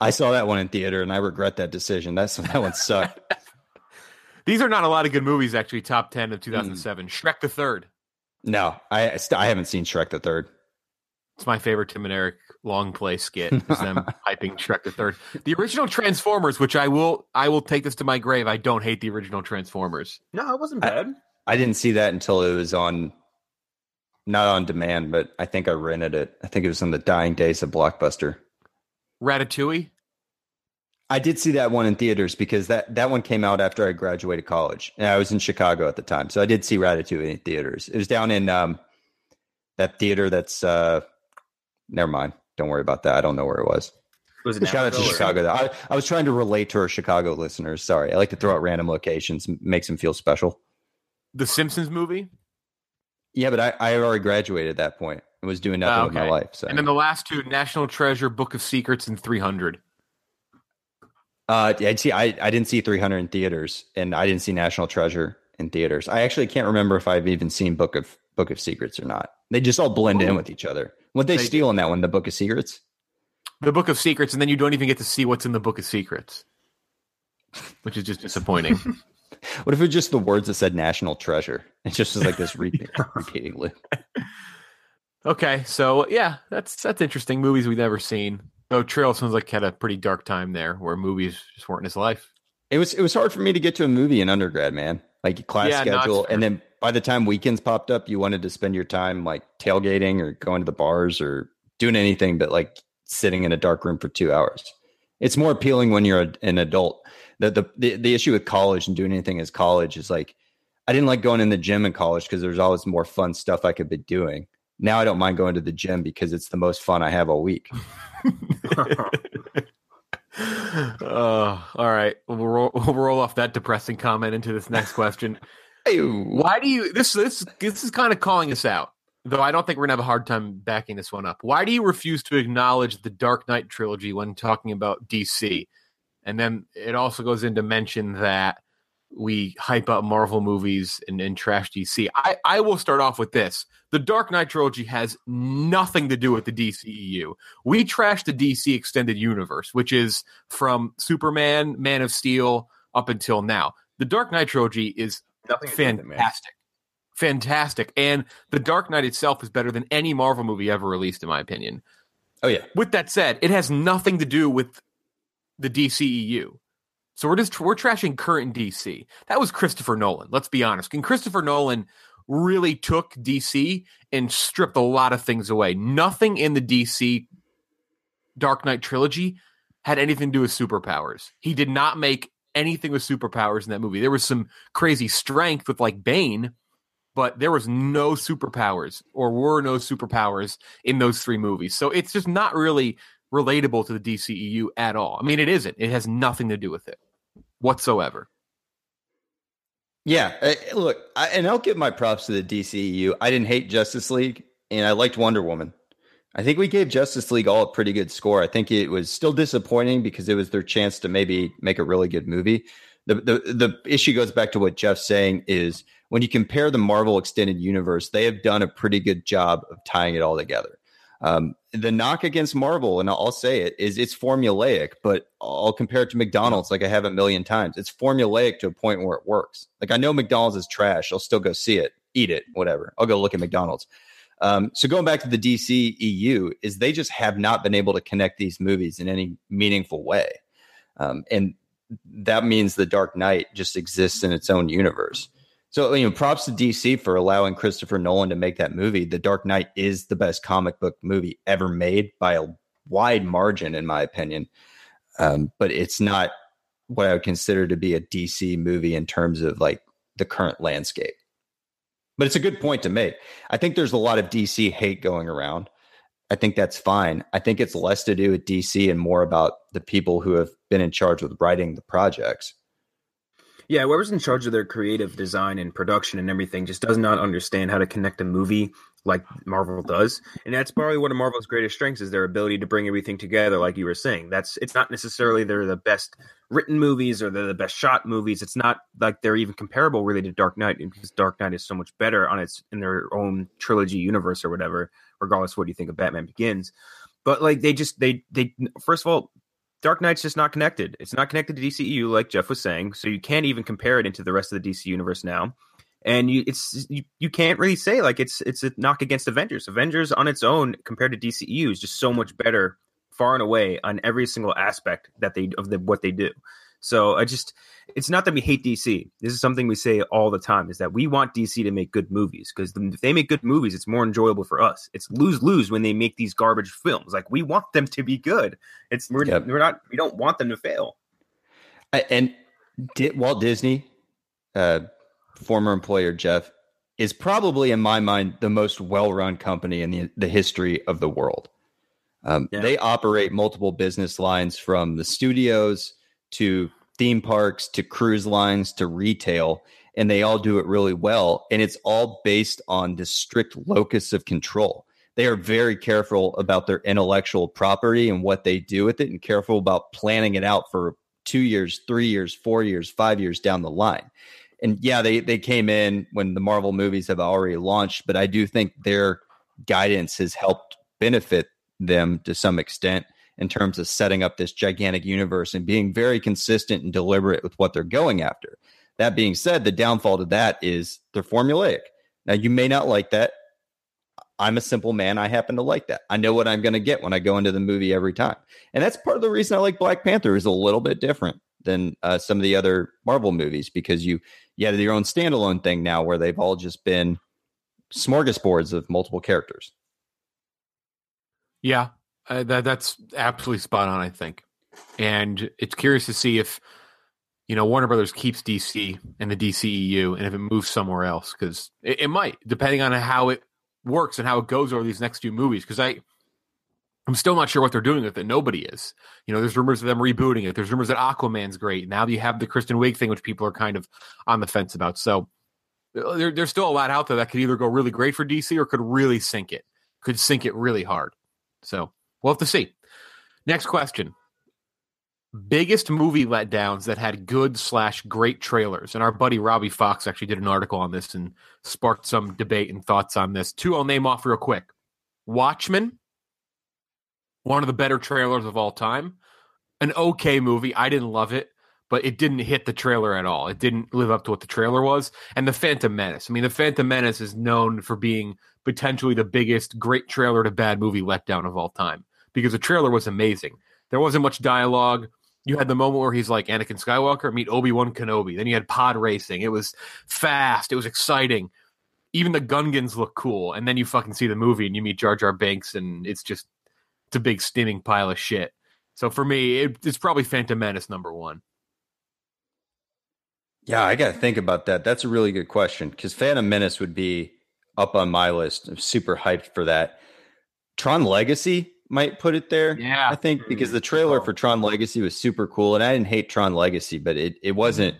I saw that one in theater, and I regret that decision. That's that one sucked. These are not a lot of good movies, actually, top 10 of 2007. Mm. Shrek the Third. no, I I, st- I haven't seen Shrek the Third. It's my favorite Tim and Eric long play skit. Is them hyping Shrek the Third. The original Transformers, which I will I will take this to my grave. I don't hate the original Transformers. No, it wasn't I- bad. I didn't see that until it was on, not on demand, but I think I rented it. I think it was on the dying days of Blockbuster. Ratatouille. I did see that one in theaters because that, that one came out after I graduated college, and I was in Chicago at the time, so I did see Ratatouille in theaters. It was down in um, that theater that's uh, Never mind. Don't worry about that. I don't know where it was. Was it Shout out to Chicago. Though. I, I was trying to relate to our Chicago listeners. Sorry, I like to throw out random locations, makes them feel special. The Simpsons movie. Yeah, but I, I already graduated at that point. I was doing nothing Ah, with my life. So, And then the last two, National Treasure, Book of Secrets, and 300. uh, yeah, see, I, I didn't see 300 in theaters, and I didn't see National Treasure in theaters. I actually can't remember if I've even seen Book of Book of Secrets or not. They just all blend in with each other. What they, They steal in that one? The Book of Secrets. The Book of Secrets, and then you don't even get to see what's in the Book of Secrets, which is just disappointing. What if it was just the words that said National Treasure? It just was like this repeat, repeating loop. Okay, so yeah, that's that's interesting. Movies we've never seen. Oh, Trail sounds like had a pretty dark time there, where movies just weren't his life. It was it was hard for me to get to a movie in undergrad, man. Like class Yeah, schedule, and then by the time weekends popped up, you wanted to spend your time like tailgating or going to the bars or doing anything but like sitting in a dark room for two hours. It's more appealing when you're a, an adult. The, the the the issue with college and doing anything as college is like I didn't like going in the gym in college because there's always more fun stuff I could be doing. Now I don't mind going to the gym because it's the most fun I have all week. Uh, all right, we'll roll, we'll roll off that depressing comment into this next question. hey, Why do you this this this is kind of calling us out? Though I don't think we're gonna have a hard time backing this one up. Why do you refuse to acknowledge the Dark Knight trilogy when talking about DC? And then it also goes into mention that we hype up Marvel movies and, and trash DC. I, I will start off with this. The Dark Knight trilogy has nothing to do with the DCEU. We trash the DC extended universe, which is from Superman, Man of Steel up until now. The Dark Knight trilogy is Nothing fantastic. Fantastic. And The Dark Knight itself is better than any Marvel movie ever released, in my opinion. Oh yeah. With that said, it has nothing to do with the DCEU. So we're just we're trashing current DC. That was Christopher Nolan. Let's be honest. And Christopher Nolan really took DC and stripped a lot of things away. Nothing in the DC Dark Knight trilogy had anything to do with superpowers. He did not make anything with superpowers in that movie. There was some crazy strength with like Bane, but there was no superpowers or were no superpowers in those three movies. So it's just not really relatable to the DCEU at all. I mean, it isn't. It has nothing to do with it whatsoever. Yeah, uh, look, I, and I'll give my props to the DCEU. I didn't hate Justice League, and I liked Wonder Woman. I think we gave Justice League all a pretty good score. I think it was still disappointing because it was their chance to maybe make a really good movie. The the the issue goes back to what Jeff's saying is when you compare the Marvel extended universe, they have done a pretty good job of tying it all together. Um, the knock against Marvel, and I'll say it, is it's formulaic, but I'll compare it to McDonald's like I have a million times. It's formulaic to a point where it works. Like I know McDonald's is trash. I'll still go see it, eat it, whatever. I'll go look at McDonald's. Um, so going back to the DC EU, is they just have not been able to connect these movies in any meaningful way. Um, and that means the Dark Knight just exists in its own universe. So, you know, props to DC for allowing Christopher Nolan to make that movie. The Dark Knight is the best comic book movie ever made by a wide margin, in my opinion. Um, but it's not what I would consider to be a DC movie in terms of like the current landscape. But it's a good point to make. I think there's a lot of DC hate going around. I think that's fine. I think it's less to do with DC and more about the people who have been in charge with writing the projects. Yeah, whoever's in charge of their creative design and production and everything just does not understand how to connect a movie like Marvel does. And that's probably one of Marvel's greatest strengths is their ability to bring everything together, like you were saying. That's it's not necessarily they're the best written movies or they're the best shot movies. It's not like they're even comparable really to Dark Knight because Dark Knight is so much better on its in their own trilogy universe or whatever, regardless of what you think of Batman Begins. But like they just they they first of all, Dark Knight's just not connected. It's not connected to DCEU, like Jeff was saying. So you can't even compare it into the rest of the DC universe now. And you, it's you, you can't really say like it's it's a knock against Avengers. Avengers on its own compared to DCEU is just so much better, far and away on every single aspect that they of the, what they do. So I just it's not that we hate DC. This is something we say all the time: is that we want DC to make good movies because if they make good movies, it's more enjoyable for us. It's lose lose when they make these garbage films. Like we want them to be good. It's we're, Yep. we're not we don't want them to fail. I, and Di- Walt Disney, uh, former employer Jeff, is probably in my mind the most well-run company in the, the history of the world. Um, Yeah. They operate multiple business lines from the studios to theme parks to cruise lines to retail, and they all do it really well. And it's all based on this strict locus of control. They are very careful about their intellectual property and what they do with it, and careful about planning it out for two years, three years, four years, five years down the line. And yeah, they they came in when the Marvel movies have already launched, but I do think their guidance has helped benefit them to some extent in terms of setting up this gigantic universe and being very consistent and deliberate with what they're going after. That being said, the downfall to that is they're formulaic. Now, you may not like that. I'm a simple man. I happen to like that. I know what I'm going to get when I go into the movie every time. And that's part of the reason I like Black Panther is a little bit different than uh, some of the other Marvel movies because you you have your own standalone thing now where they've all just been smorgasbords of multiple characters. Yeah, uh, that that's absolutely spot on. I think, and it's curious to see if you know Warner Brothers keeps DC and the DCEU, and if it moves somewhere else, because it, it might, depending on how it works and how it goes over these next few movies. Because I, I'm still not sure what they're doing with it. Nobody is. You know, there's rumors of them rebooting it. There's rumors that Aquaman's great. Now you have the Kristen Wiig thing, which people are kind of on the fence about. So there, there's still a lot out there that could either go really great for DC or could really sink it. Could sink it really hard. So we'll have to see. Next question. Biggest movie letdowns that had good slash great trailers. And our buddy Robbie Fox actually did an article on this and sparked some debate and thoughts on this. Two I'll name off real quick. Watchmen, one of the better trailers of all time. An okay movie. I didn't love it, but it didn't hit the trailer at all. It didn't live up to what the trailer was. And The Phantom Menace. I mean, The Phantom Menace is known for being potentially the biggest great trailer to bad movie letdown of all time because the trailer was amazing. There wasn't much dialogue. You had the moment where he's like Anakin Skywalker meet Obi Wan Kenobi. Then you had pod racing. It was fast. It was exciting. Even the Gungans look cool. And then you fucking see the movie and you meet Jar Jar Binks, and it's just it's a big steaming pile of shit. So for me, it, it's probably Phantom Menace number one. Yeah, I got to think about that. That's a really good question because Phantom Menace would be up on my list. I'm super hyped for that. Tron Legacy might put it there. Yeah. I think because the trailer for Tron Legacy was super cool, and I didn't hate Tron Legacy, but it it wasn't.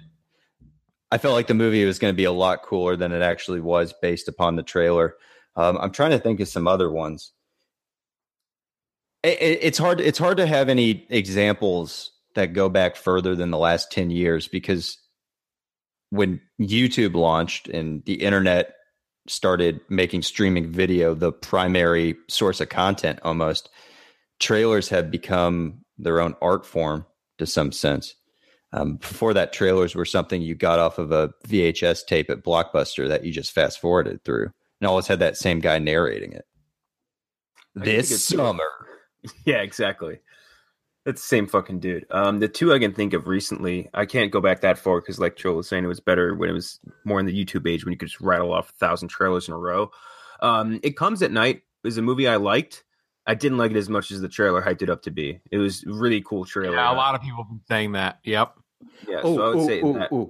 I felt like the movie was going to be a lot cooler than it actually was based upon the trailer. Um, I'm trying to think of some other ones. It, it, it's hard. It's hard to have any examples that go back further than the last ten years because when YouTube launched and the internet started making streaming video the primary source of content almost trailers have become their own art form to some sense. Um, before that trailers were something you got off of a vhs tape at blockbuster that you just fast forwarded through and always had that same guy narrating it. I this summer. Yeah, exactly. That's the same fucking dude. Um, the two I can think of recently, I can't go back that far because, like Joel was saying, it was better when it was more in the YouTube age when you could just rattle off a thousand trailers in a row. Um, it comes at night is a movie I liked. I didn't like it as much as the trailer hyped it up to be. It was really cool trailer. Yeah, a lot of people have been saying that. Yep. Yeah, so I would say that.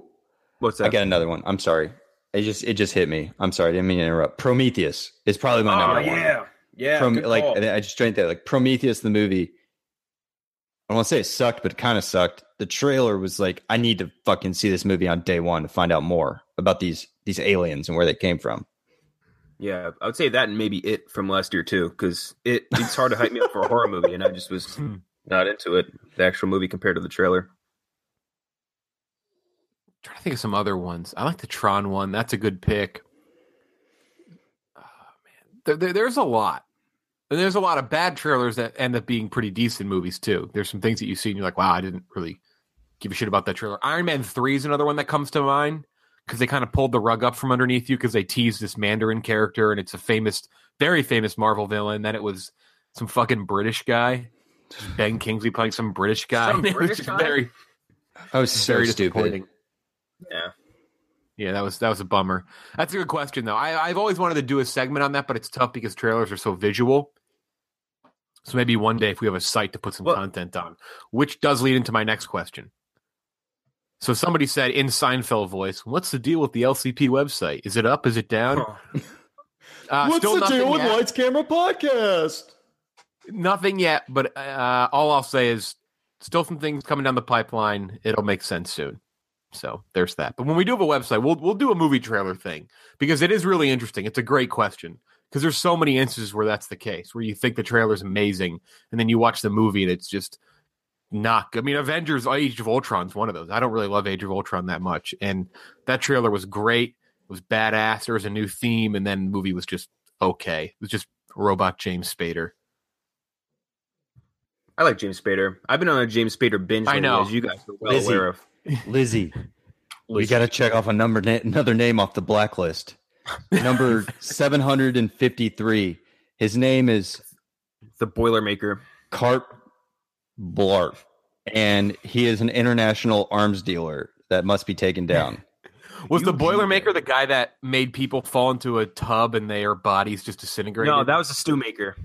What's i got another one i'm sorry it just it just hit me i'm sorry i didn't mean to interrupt prometheus is probably my Oh number one Oh yeah, yeah. Prom- good like. I just drank that like Prometheus the movie. I don't want to say it sucked, but it kind of sucked. The trailer was like, I need to fucking see this movie on day one to find out more about these these aliens and where they came from. Yeah, I would say that and maybe it from last year too, because it it's hard to hype me up for a horror movie, and I just was hmm. not into it. The actual movie compared to the trailer. trying to think of some other ones. I like the Tron one. That's a good pick. Oh, man. There, there- there's a lot. And there's a lot of bad trailers that end up being pretty decent movies too. There's some things that you see and you're like, wow, I didn't really give a shit about that trailer. Iron Man 3 is another one that comes to mind because they kind of pulled the rug up from underneath you because they teased this Mandarin character and it's a famous, very famous Marvel villain. Then it was some fucking British guy. Ben Kingsley playing some British guy. Some British guy? very, I was so very stupid. disappointing. Yeah. Yeah, that was that was a bummer. That's a good question though. I, I've always wanted to do a segment on that, but it's tough because trailers are so visual. So maybe one day if we have a site to put some Well- content on, which does lead into my next question. So somebody said in Seinfeld voice, "What's the deal with the LCP website? Is it up? Is it down?" Uh, still nothing yet. Lights Camera Podcast? Nothing yet, but uh, all I'll say is still some things coming down the pipeline. It'll make sense soon. So there's that. But when we do have a website, we'll we'll do a movie trailer thing because it is really interesting. It's a great question because there's so many instances where that's the case, where you think the trailer's amazing, and then you watch the movie and it's just not. I mean, Avengers: Age of Ultron's one of those. I don't really love Age of Ultron that much, and that trailer was great. It was badass. There was a new theme, and then the movie was just okay. It was just robot James Spader. I like James Spader. I've been on a James Spader binge. I know. as you guys are well Lizzie. aware of. Lizzie, we got to check off a number na- another name off the blacklist. Number 753. His name is The Boilermaker. Cart Blarf, and he is an international arms dealer that must be taken down. Was the Boilermaker the guy that made people fall into a tub and their bodies just disintegrated? No, that was a stew maker.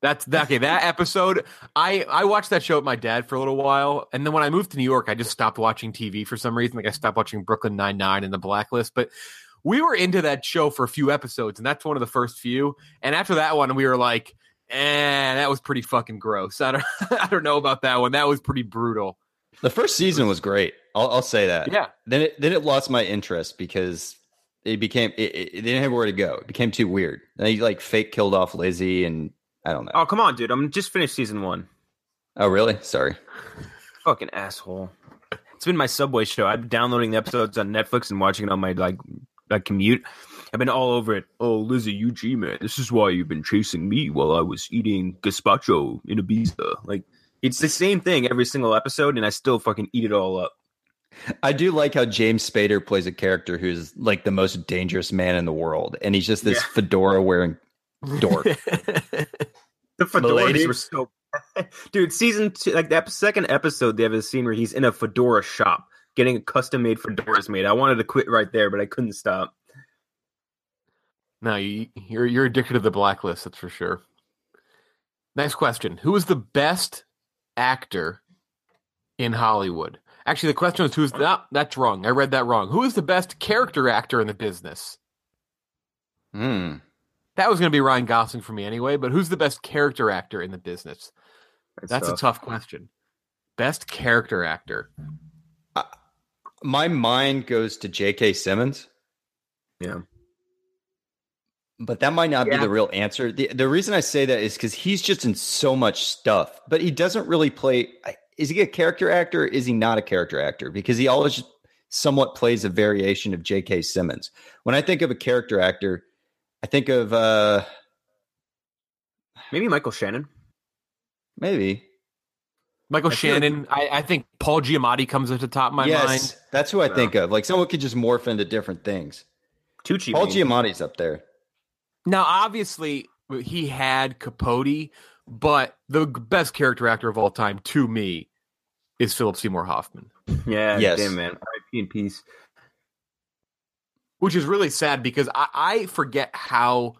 That's that, okay. That episode, I I watched that show with my dad for a little while, and then when I moved to New York, I just stopped watching TV for some reason. Like I stopped watching Brooklyn Nine Nine and The Blacklist, but we were into that show for a few episodes, and that's one of the first few. And after that one, we were like, "Eh, that was pretty fucking gross." I don't I don't know about that one. That was pretty brutal. The first season was great. I'll, I'll say that. Yeah. Then it then it lost my interest because it became it, it, it didn't have where to go. It became too weird. And he like fake killed off Lizzie, and I don't know. Oh, come on, dude. I'm just finished season one. Oh, really? Sorry. Fucking asshole. It's been my subway show. I'm downloading the episodes on Netflix and watching it on my like like commute. I've been all over it. Oh, Lizzie, UG man, this is why you've been chasing me while I was eating gazpacho in Ibiza. Like it's the same thing every single episode, and I still fucking eat it all up. I do like how James Spader plays a character who's like the most dangerous man in the world, and he's just this fedora wearing dork. The fedoras were so dude. Season two, like the ep- second episode, they have a scene where he's in a fedora shop getting a custom made fedoras made. I wanted to quit right there, but I couldn't stop. No, you, you're you're addicted to the blacklist. That's for sure. Next question: Who is the best actor in Hollywood? Actually, the question was who's no, that's wrong. I read that wrong. Who is the best character actor in the business? Hmm. That was going to be Ryan Gosling for me anyway. But who's the best character actor in the business? That's That's, tough. a tough question. Best character actor. My mind goes to J.K. Simmons. Yeah. But that might not be the real answer. The, the reason I say that is because he's just in so much stuff, but he doesn't really play. Is he a character actor? Or is he not a character actor? Because he always somewhat plays a variation of J.K. Simmons. When I think of a character actor, I think of uh Maybe Michael Shannon. maybe Michael I feel like- Shannon. I, I think Paul Giamatti comes at the top of my yes, mind. that's who I No. think of. Like someone could just morph into different things. Tucci. Paul maybe. Giamatti's up there. Now, obviously, he had Capote, but the best character actor of all time to me is Philip Seymour Hoffman, Yeah. Yes. Damn man. R.I.P. in peace. which is really sad because I, I forget how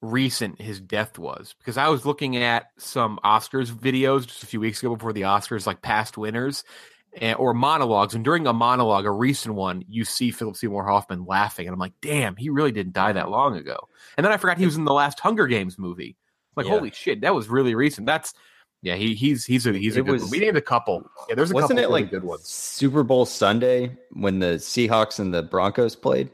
recent his death was because I was looking at some Oscars videos just a few weeks ago before the Oscars, like past winners. And, or monologues, and during a monologue, a recent one, you see Philip Seymour Hoffman laughing, and I'm like, "Damn, he really didn't die that long ago." And then I forgot he was in the last Hunger Games movie. Like, Yeah. holy shit, that was really recent. That's yeah, he, he's he's a he's a It good was- one. We named a couple. Yeah, there's a Wasn't couple it really like good ones. Super Bowl Sunday when the Seahawks and the Broncos played?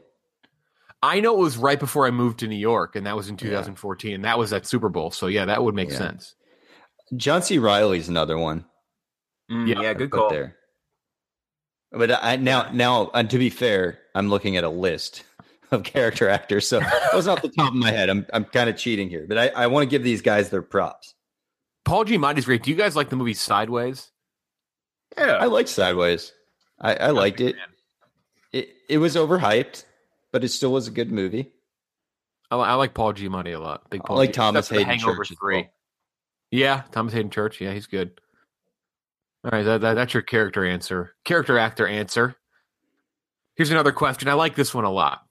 I know it was right before I moved to New York, and that was in 2014, and that was at Super Bowl. So yeah, that would make Yeah. sense. John C. Reilly's another one. Mm, Yeah, yeah, good put call. there. But I now now and to be fair, I'm looking at a list of character actors, so it wasn't off the top of my head. I'm I'm kind of cheating here, but I, I want to give these guys their props. Paul Giamatti's great. Do you guys like the movie Sideways? Yeah. I liked Sideways. I, I liked it. It it was overhyped, but it still was a good movie. I, I like Paul Giamatti a lot. Big I Paul. like Giamatti. Thomas Except for The Haden Hangover Church Three. well. Yeah, Thomas Haden Church. Yeah, he's good. All right, that, that, that's your character answer. Character actor answer. Here's another question. I like this one a lot.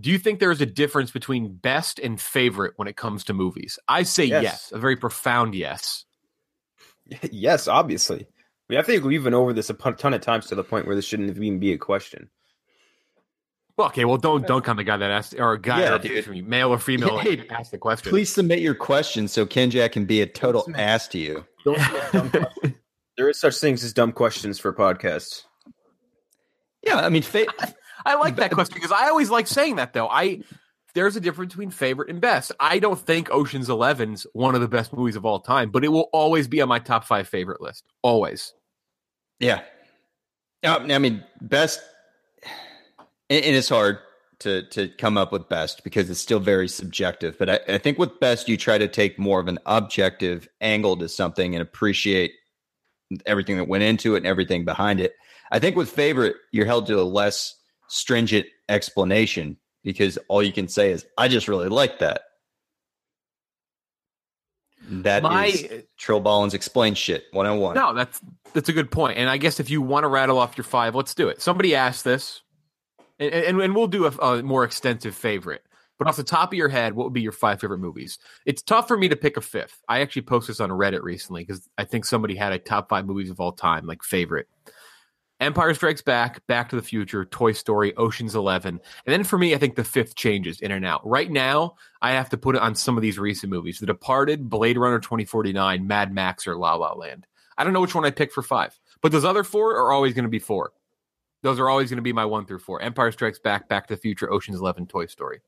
Do you think there is a difference between best and favorite when it comes to movies? I say yes, Yes. a very profound yes. yes, obviously. I, mean, I think we've been over this a ton of times to the point where this shouldn't even be a question. Well, okay, well, don't dunk on the guy that asked, or a guy Yeah, or dude. dude. male or female, Hey, that asked the question. Please submit your questions so Ken Jack can be a total ass to you. Don't dumb there is such things as dumb questions for podcasts. Yeah, I mean, fa- I like that question because I always like saying that though. I there's a difference between favorite and best. I don't think Ocean's Eleven's one of the best movies of all time, but it will always be on my top five favorite list. Always. Yeah. Uh, I mean, best, and and it's hard to to come up with best because it's still very subjective. But I, I think with best, you try to take more of an objective angle to something and appreciate everything that went into it and everything behind it. I think with favorite, you're held to a less stringent explanation because all you can say is, "I just really like that." That is My- Trill Ballins explain shit one on one. No, that's that's a good point. And I guess if you want to rattle off your five, let's do it. Somebody asked this, and, and, and we'll do a, a more extensive favorite. But off the top of your head, what would be your five favorite movies? It's tough for me to pick a fifth. I actually posted this on Reddit recently because I think somebody had a top five movies of all time, like favorite. Empire Strikes Back, Back to the Future, Toy Story, Ocean's Eleven, and then for me, I think the fifth changes in and out. Right now, I have to put it on some of these recent movies: The Departed, Blade Runner twenty forty nine, Mad Max, or La La Land. I don't know which one I pick for five, but those other four are always going to be four. Those are always going to be my one through four: Empire Strikes Back, Back to the Future, Ocean's Eleven, Toy Story.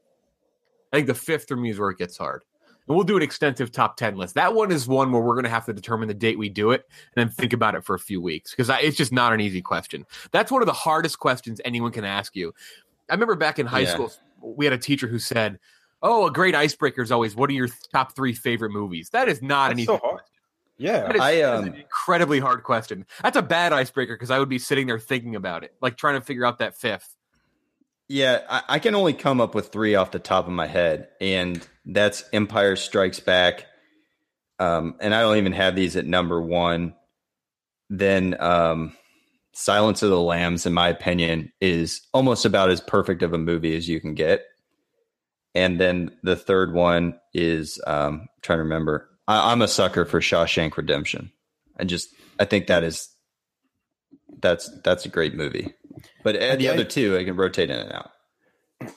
I think the fifth for me is where it gets hard. And we'll do an extensive top 10 list. That one is one where we're going to have to determine the date we do it and then think about it for a few weeks because it's just not an easy question. That's one of the hardest questions anyone can ask you. I remember back in high Yeah. school, we had a teacher who said, Oh, a great icebreaker is always, what are your top three favorite movies? That is not an easy so hard. Yeah. is, I, is um, an incredibly hard question. That's a bad icebreaker because I would be sitting there thinking about it, like trying to figure out that fifth. Yeah, I, I can only come up with three off the top of my head, and that's Empire Strikes Back. Um, and I don't even have these at number one. Then um, Silence of the Lambs, in my opinion, is almost about as perfect of a movie as you can get. And then the third one is um, I'm trying to remember. I, I'm a sucker for Shawshank Redemption. I just I think that is that's that's a great movie. But the other two, I can rotate in and out.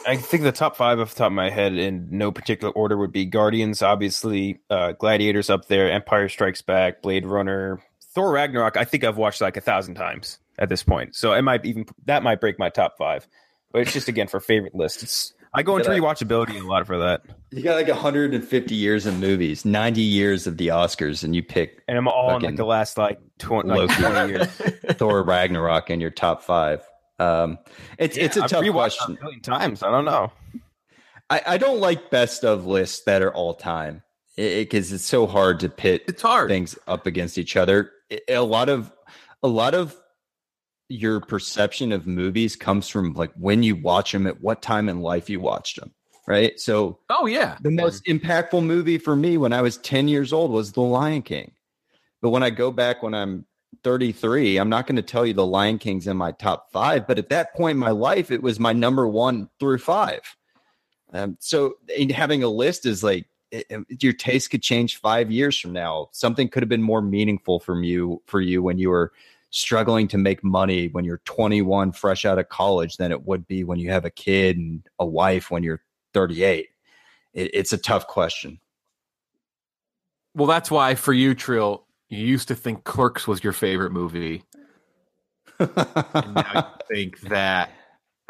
I think the top five off the top of my head in no particular order would be Guardians, obviously, uh, Gladiators up there, Empire Strikes Back, Blade Runner, Thor Ragnarok. I think I've watched like a thousand times at this point, so it might even that might break my top five. But it's just again for favorite list. It's I go into Yeah. rewatchability a lot for that, You got like 150 years of movies, 90 years of the Oscars, and you pick and I'm all in like the last like twenty, like 20 years. Thor Ragnarok in your top five. Um, it's it's a I've tough rewatched question. a million times. I don't know. I, I don't like best of lists that are all time because it's so hard to pit It's hard. things up against each other. It- a lot of a lot of your perception of movies comes from like when you watch them, at what time in life you watched them, right? So Oh, yeah. the most impactful movie for me when I was 10 years old was The Lion King. But when I go back when I'm 33, I'm not going to tell you The Lion King's in my top five, but at that point in my life, it was my number one through five. Um, so in having a list is like it- it- your taste could change five years from now. Something could have been more meaningful from you for you when you were struggling to make money when you're 21, fresh out of college, than it would be when you have a kid and a wife when you're 38. It, it's a tough question. Well, that's why for you, Trill, you used to think Clerks was your favorite movie. and now you think that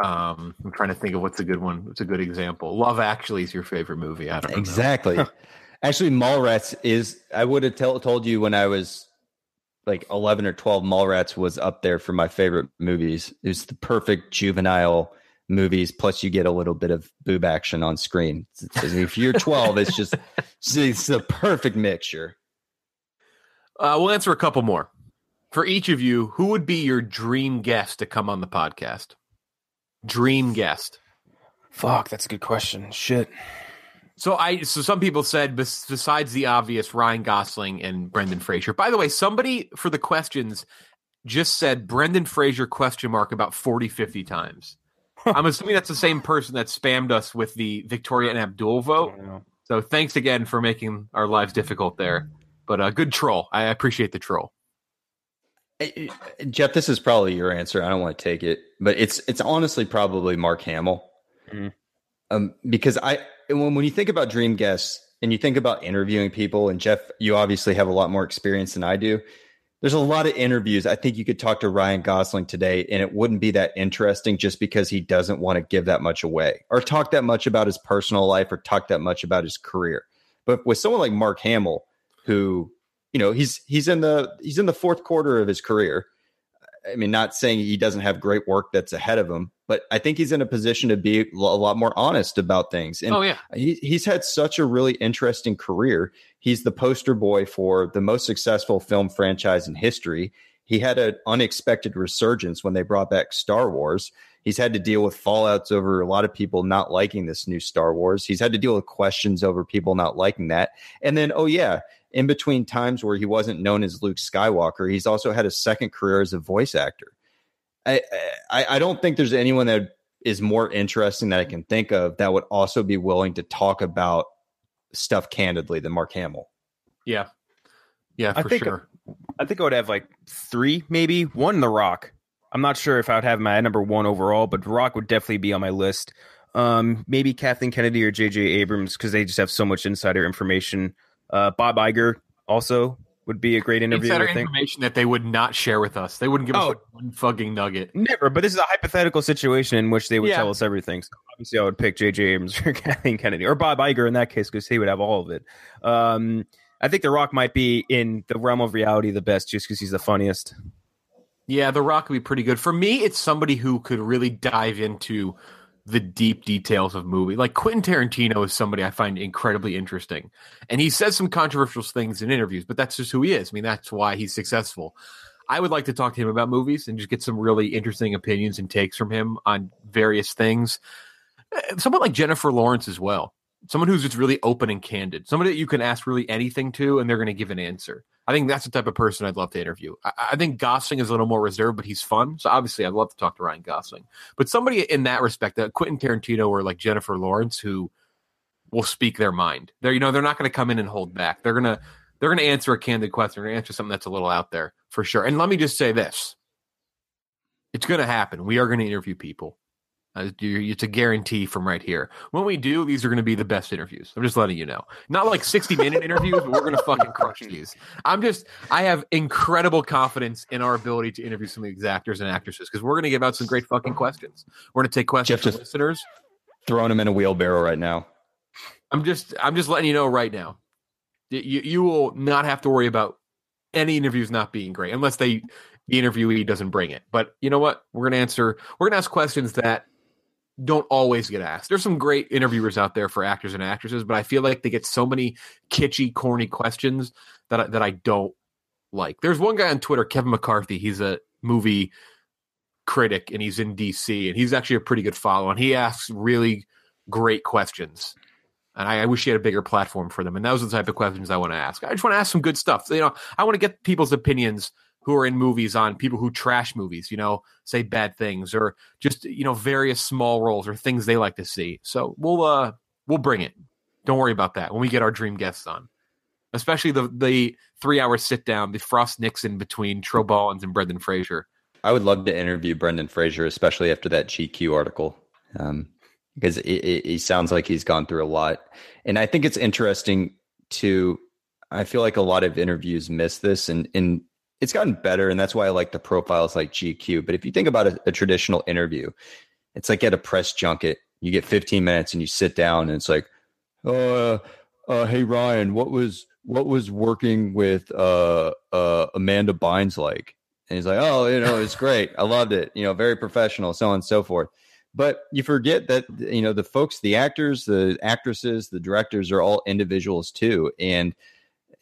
um I'm trying to think of what's a good one. What's a good example? Love Actually is your favorite movie. I don't know. Exactly. Actually, Mallrats is. I would have tell, told you when I was like eleven or twelve. Mallrats was up there for my favorite movies. It was the perfect juvenile movies. Plus, you get a little bit of boob action on screen. It's- it's- if you're twelve, it's just it's the perfect mixture. Uh, we'll answer a couple more. For each of you, who would be your dream guest to come on the podcast? Dream guest. Fuck, that's a good question. Shit. So I so some people said besides the obvious Ryan Gosling and Brendan Fraser. By the way, somebody for the questions just said Brendan Fraser question mark about 40 50 times. I'm assuming that's the same person that spammed us with the Victoria and Abdul vote. So thanks again for making our lives difficult there. But uh, good troll. I appreciate the troll. Jeff, this is probably your answer. I don't want to take it, but it's it's honestly probably Mark Hamill, Mhm. um, because I when when you think about dream guests and you think about interviewing people, and Jeff, you obviously have a lot more experience than I do. There's a lot of interviews. I think you could talk to Ryan Gosling today, and it wouldn't be that interesting just because he doesn't want to give that much away or talk that much about his personal life or talk that much about his career. But with someone like Mark Hamill, who you know he's he's in the he's in the fourth quarter of his career. I mean, not saying he doesn't have great work that's ahead of him, but I think he's in a position to be a lot more honest about things. And Oh, yeah. he, he's had such a really interesting career. He's the poster boy for the most successful film franchise in history. He had an unexpected resurgence when they brought back Star Wars. He's had to deal with fallouts over a lot of people not liking this new Star Wars. He's had to deal with questions over people not liking that. And then, oh, yeah, in between times where he wasn't known as Luke Skywalker, he's also had a second career as a voice actor. I, I, I don't think there's anyone that is more interesting that I can think of that would also be willing to talk about stuff candidly than Mark Hamill. Yeah. Yeah, I think sure. I think I would have like three, maybe one. The Rock. I'm not sure if I would have my number one overall, but Rock would definitely be on my list. Um, maybe Kathleen Kennedy or J.J. Abrams because they just have so much insider information. Uh, Bob Iger also would be a great interview. Insider I think. information that they would not share with us. They wouldn't give Oh. us one fucking nugget. Never, but this is a hypothetical situation in which they would Yeah. tell us everything. So obviously, I would pick J.J. Abrams or Kathleen Kennedy or Bob Iger in that case because he would have all of it. Um, I think The Rock might be in the realm of reality the best just because he's the funniest. Yeah, The Rock would be pretty good. For me, it's somebody who could really dive into the deep details of movie. Like Quentin Tarantino is somebody I find incredibly interesting. And he says some controversial things in interviews, but that's just who he is. I mean, that's why he's successful. I would like to talk to him about movies and just get some really interesting opinions and takes from him on various things. Uh, Someone like Jennifer Lawrence as well. Someone who's just really open and candid. Somebody that you can ask really anything to and they're going to give an answer. I think that's the type of person I'd love to interview. I, I think Gosling is a little more reserved, but he's fun. So obviously, I'd love to talk to Ryan Gosling. But somebody in that respect, uh, Quentin Tarantino or like Jennifer Lawrence, who will speak their mind. They're you know they're not going to come in and hold back. They're gonna they're gonna answer a candid question. They're gonna answer something that's a little out there for sure. And let me just say this: it's going to happen. We are going to interview people. Uh, it's a guarantee from right here. When we do, these are going to be the best interviews. I'm just letting you know. Not like 60 minute interviews, but we're going to fucking crush these. I'm just, I have incredible confidence in our ability to interview some of these actors and actresses because we're going to give out some great fucking questions. We're going to take questions Jeff from just- listeners. Throwing them in a wheelbarrow right now. I'm just, I'm just letting you know right now. You, you will not have to worry about any interviews not being great unless they, the interviewee doesn't bring it. But you know what? We're going to answer, we're going to ask questions that don't always get asked. There's some great interviewers out there for actors and actresses, but I feel like they get so many kitschy, corny questions that I, that I don't like. There's one guy on Twitter, Kevin McCarthy. He's a movie critic and he's in DC and he's actually a pretty good follow. And he asks really great questions. And I, I wish he had a bigger platform for them. And those are the type of questions I want to ask. I just want to ask some good stuff. You know, I want to get people's opinions who are in movies on people who trash movies, you know, say bad things or just, you know, various small roles or things they like to see. So we'll uh we'll bring it. Don't worry about that when we get our dream guests on. Especially the the three hour sit down, the Frost Nixon between Tro and Brendan Fraser. I would love to interview Brendan Fraser, especially after that GQ article, um, because it, sounds like he's gone through a lot. And I think it's interesting to. I feel like a lot of interviews miss this, and and it's gotten better, and that's why I like the profiles like GQ. But if you think about a, a traditional interview, it's like at a press junket. You get 15 minutes and you sit down, and it's like, uh, uh, hey Ryan, what was what was working with uh, uh, Amanda Bynes like? And he's like, oh, you know, it's great. I loved it. You know, very professional, so on and so forth. But you forget that you know the folks, the actors, the actresses, the directors are all individuals too, and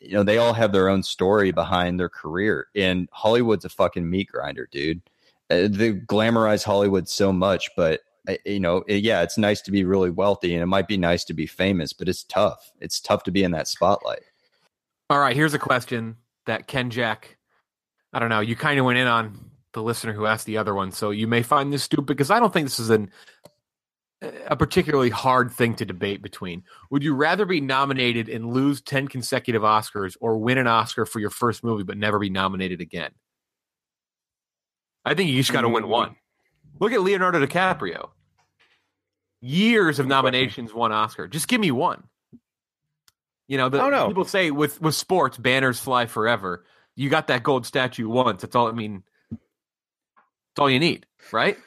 you know they all have their own story behind their career. And Hollywood's a fucking meat grinder, dude. Uh, they glamorize Hollywood so much, but uh, you know, uh, yeah, it's nice to be really wealthy, and it might be nice to be famous, but it's tough. It's tough to be in that spotlight. All right, here's a question that Ken Jack, I don't know, you kind of went in on the listener who asked the other one, so you may find this stupid because I don't think this is an a particularly hard thing to debate between. Would you rather be nominated and lose 10 consecutive Oscars or win an Oscar for your first movie but never be nominated again? I think you just got to win one. Look at Leonardo DiCaprio. Years of nominations, one Oscar. Just give me one. You know, the, I don't people say with with sports, banners fly forever. You got that gold statue once. That's all. I mean, that's all you need, right?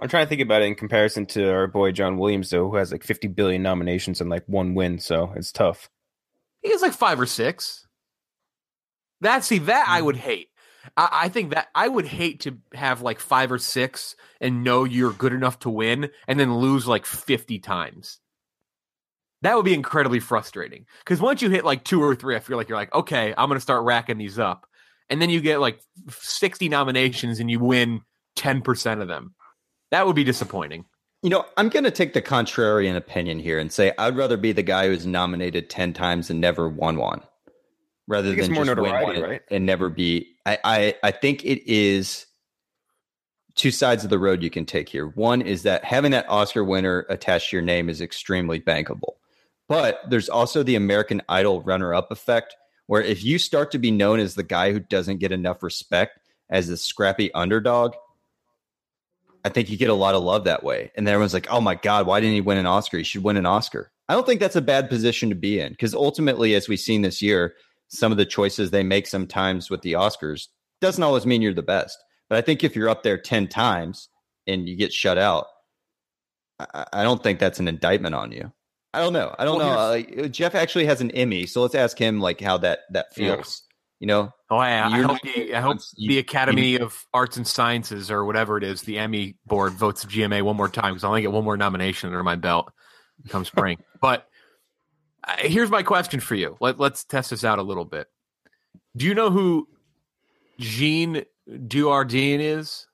I'm trying to think about it in comparison to our boy John Williams, though, who has like 50 billion nominations and like one win, so it's tough. He has like five or six. That see that I would mm. hate. I, I think that I would hate to have like five or six and know you're good enough to win and then lose like 50 times. That would be incredibly frustrating. Because once you hit like two or three, I feel like you're like, okay, I'm gonna start racking these up. And then you get like 60 nominations and you win 10% of them. That would be disappointing. You know, I'm going to take the contrarian opinion here and say I'd rather be the guy who's nominated 10 times and never won one rather I think it's than more just win notoriety, one right? and never be. I, I, I think it is two sides of the road you can take here. One is that having that Oscar winner attached to your name is extremely bankable. But there's also the American Idol runner up effect, where if you start to be known as the guy who doesn't get enough respect as the scrappy underdog, I think you get a lot of love that way. And everyone's like, oh my God, why didn't he win an Oscar? He should win an Oscar. I don't think that's a bad position to be in because ultimately, as we've seen this year, some of the choices they make sometimes with the Oscars doesn't always mean you're the best. But I think if you're up there 10 times and you get shut out, I, I don't think that's an indictment on you. I don't know. I don't Well, know. Like, uh, Jeff actually has an Emmy, so let's ask him like how that that Yeah. Feels. You know, Oh, yeah. I hope, the, I hope you- the Academy of Arts and Sciences or whatever it is, the Emmy board votes GMA one more time because I only get one more nomination under my belt come spring. but uh, here's my question for you. Let, let's test this out a little bit. Do you know who Jean Dujardin is?